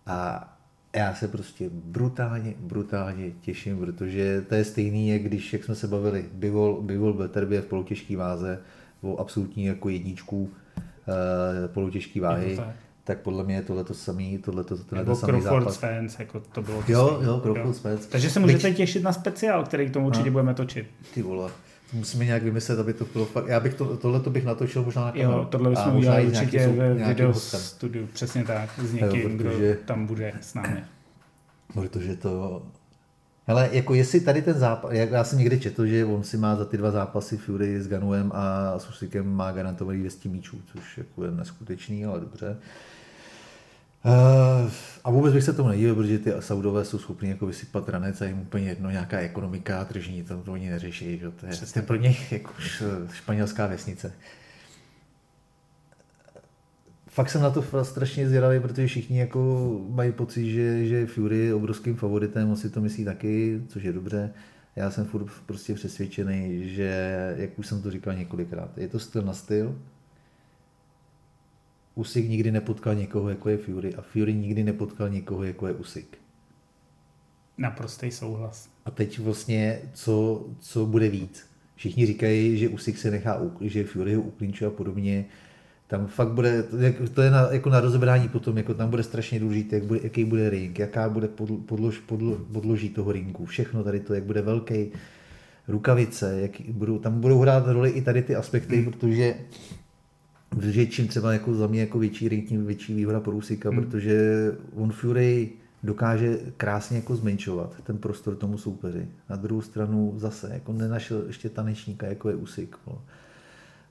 A já se prostě brutálně, brutálně těším, protože to je stejný, jak když, jak jsme se bavili, Bivol, Bivol Beterbě v polotěžké váze o absolutní jako jedničku uh, polotěžké váhy, Je to tak. tak podle mě je tohle to samý, tohle to, tohle Nebo samý Crawford zápas. Spence, jako to bylo to Jo, jo, Crawford Spence. Takže se můžete těšit na speciál, který k tomu určitě budeme točit. Ty vole, musíme nějak vymyslet, aby to bylo fakt, já bych to, tohle to bych natočil možná na kameru. Jo, tohle bychom možná udělali určitě ve video hostem. studiu, přesně tak, s někým, protože- kdo tam bude s námi. Protože to... Hele, jako jestli tady ten zápas, jak já jsem někdy četl, že on si má za ty dva zápasy Fury s Ganuem a s Usykem má garantovaný 200 míčů, což jako je neskutečný, ale dobře. Uh, a vůbec bych se tomu nedivil, protože ty Saudové jsou schopni jako vysypat ranec a jim úplně jedno nějaká ekonomika, tržní, to, to oni neřeší, že? to je, to je pro ně jako š- španělská vesnice fakt jsem na to strašně zvědavý, protože všichni jako mají pocit, že, že Fury je obrovským favoritem, on si to myslí taky, což je dobře. Já jsem furt prostě přesvědčený, že, jak už jsem to říkal několikrát, je to styl na styl. Usyk nikdy nepotkal někoho, jako je Fury a Fury nikdy nepotkal někoho, jako je Usyk. Naprostý souhlas. A teď vlastně, co, co bude víc? Všichni říkají, že Usyk se nechá, že Fury ho uklinčuje a podobně. Tam fakt bude, to je- je na, jako na rozebrání potom, jako tam bude strašně důležité, jak bude, jaký bude ring, jaká bude podl, podlož, podl, podloží toho ringu, všechno tady to, jak bude velký, rukavice, jak budou, tam budou hrát roli i tady ty aspekty, hmm. protože protože čím třeba jako za mě jako větší ring, tím větší výhoda pro Usika, hmm. protože on Fury dokáže krásně jako zmenšovat ten prostor tomu soupeři. Na druhou stranu zase jako nenašel ještě tanečníka, jako je Usik. vole.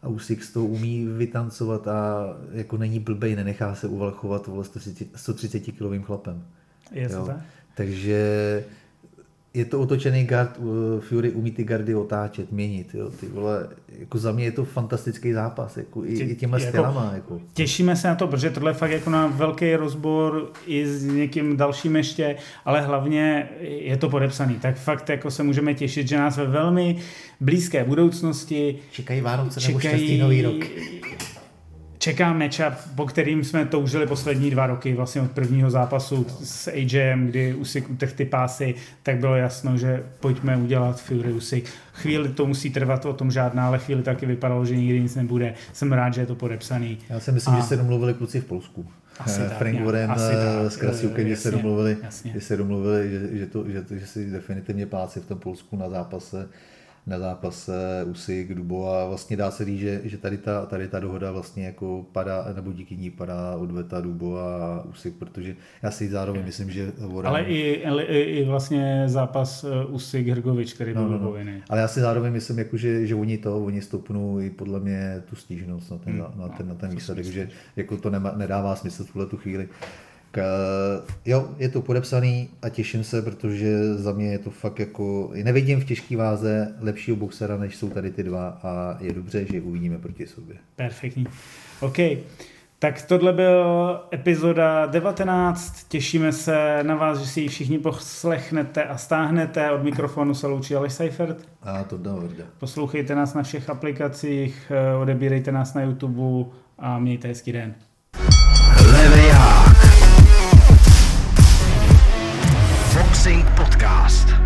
A Usyk to umí vytancovat a jako není blbej, nenechá se uvalchovat vole 130 kilovým chlapem. Je to Jo. tak? Takže je to otočený gard, uh, Fury umí ty gardy otáčet, měnit, jo, ty vole, jako za mě je to fantastický zápas, jako i, Tě- i těma jako- stylama, jako. Těšíme se na to, protože tohle je fakt jako na velký rozbor i s někým dalším ještě, ale hlavně je to podepsaný. Tak fakt jako se můžeme těšit, že nás ve velmi blízké budoucnosti Čekají Vánoce nebo čekají štěstí nový rok. Čeká matchup, po kterým jsme toužili poslední dva roky, vlastně od prvního zápasu s AJM, kdy Usyk utrh ty pásy, tak bylo jasno, že pojďme udělat Fury Usyk. Chvíli to musí trvat, o tom žádná, ale chvíli taky vypadalo, že nikdy nic nebude. Jsem rád, že je to podepsaný. Já si myslím, A- že se domluvili kluci v Polsku. Asi Eh, tak Frank Warren asi eh, s Krasiukem, že se domluvili, jasně. že se domluvili, že, že, to, že, to, že si definitivně pláci v tom Polsku na zápase na zápase Usyk, Dubo a vlastně dá se říct, že, že tady, ta, tady ta dohoda vlastně jako padá, nebo díky ní padá odveta Dubo a Usyk, protože já si zároveň myslím, že Warren, Ale i, i, i vlastně zápas eh, Usyk Hrgovič, který byl No, no, no, no. Ale já si zároveň myslím, jako, že, že oni to, oni stopnou i podle mě tu stížnost na ten, Hmm, na ten, na ten si výsledek, že jako to nema, nedává smysl v tuhle tu chvíli. K, jo, je to podepsaný a těším se, protože za mě je to fakt jako, nevidím v těžké váze lepšího boxera, než jsou tady ty dva a je dobře, že je uvidíme proti sobě. Perfektní. OK. Tak tohle byl epizoda 19. Těšíme se na vás, že si ji všichni poslechnete a stáhnete. Od mikrofonu se loučí Aleš Seifert. A to vrda. Poslouchejte nás na všech aplikacích, eh, odebírejte nás na YouTube a mějte hezký den. Boxing Podcast.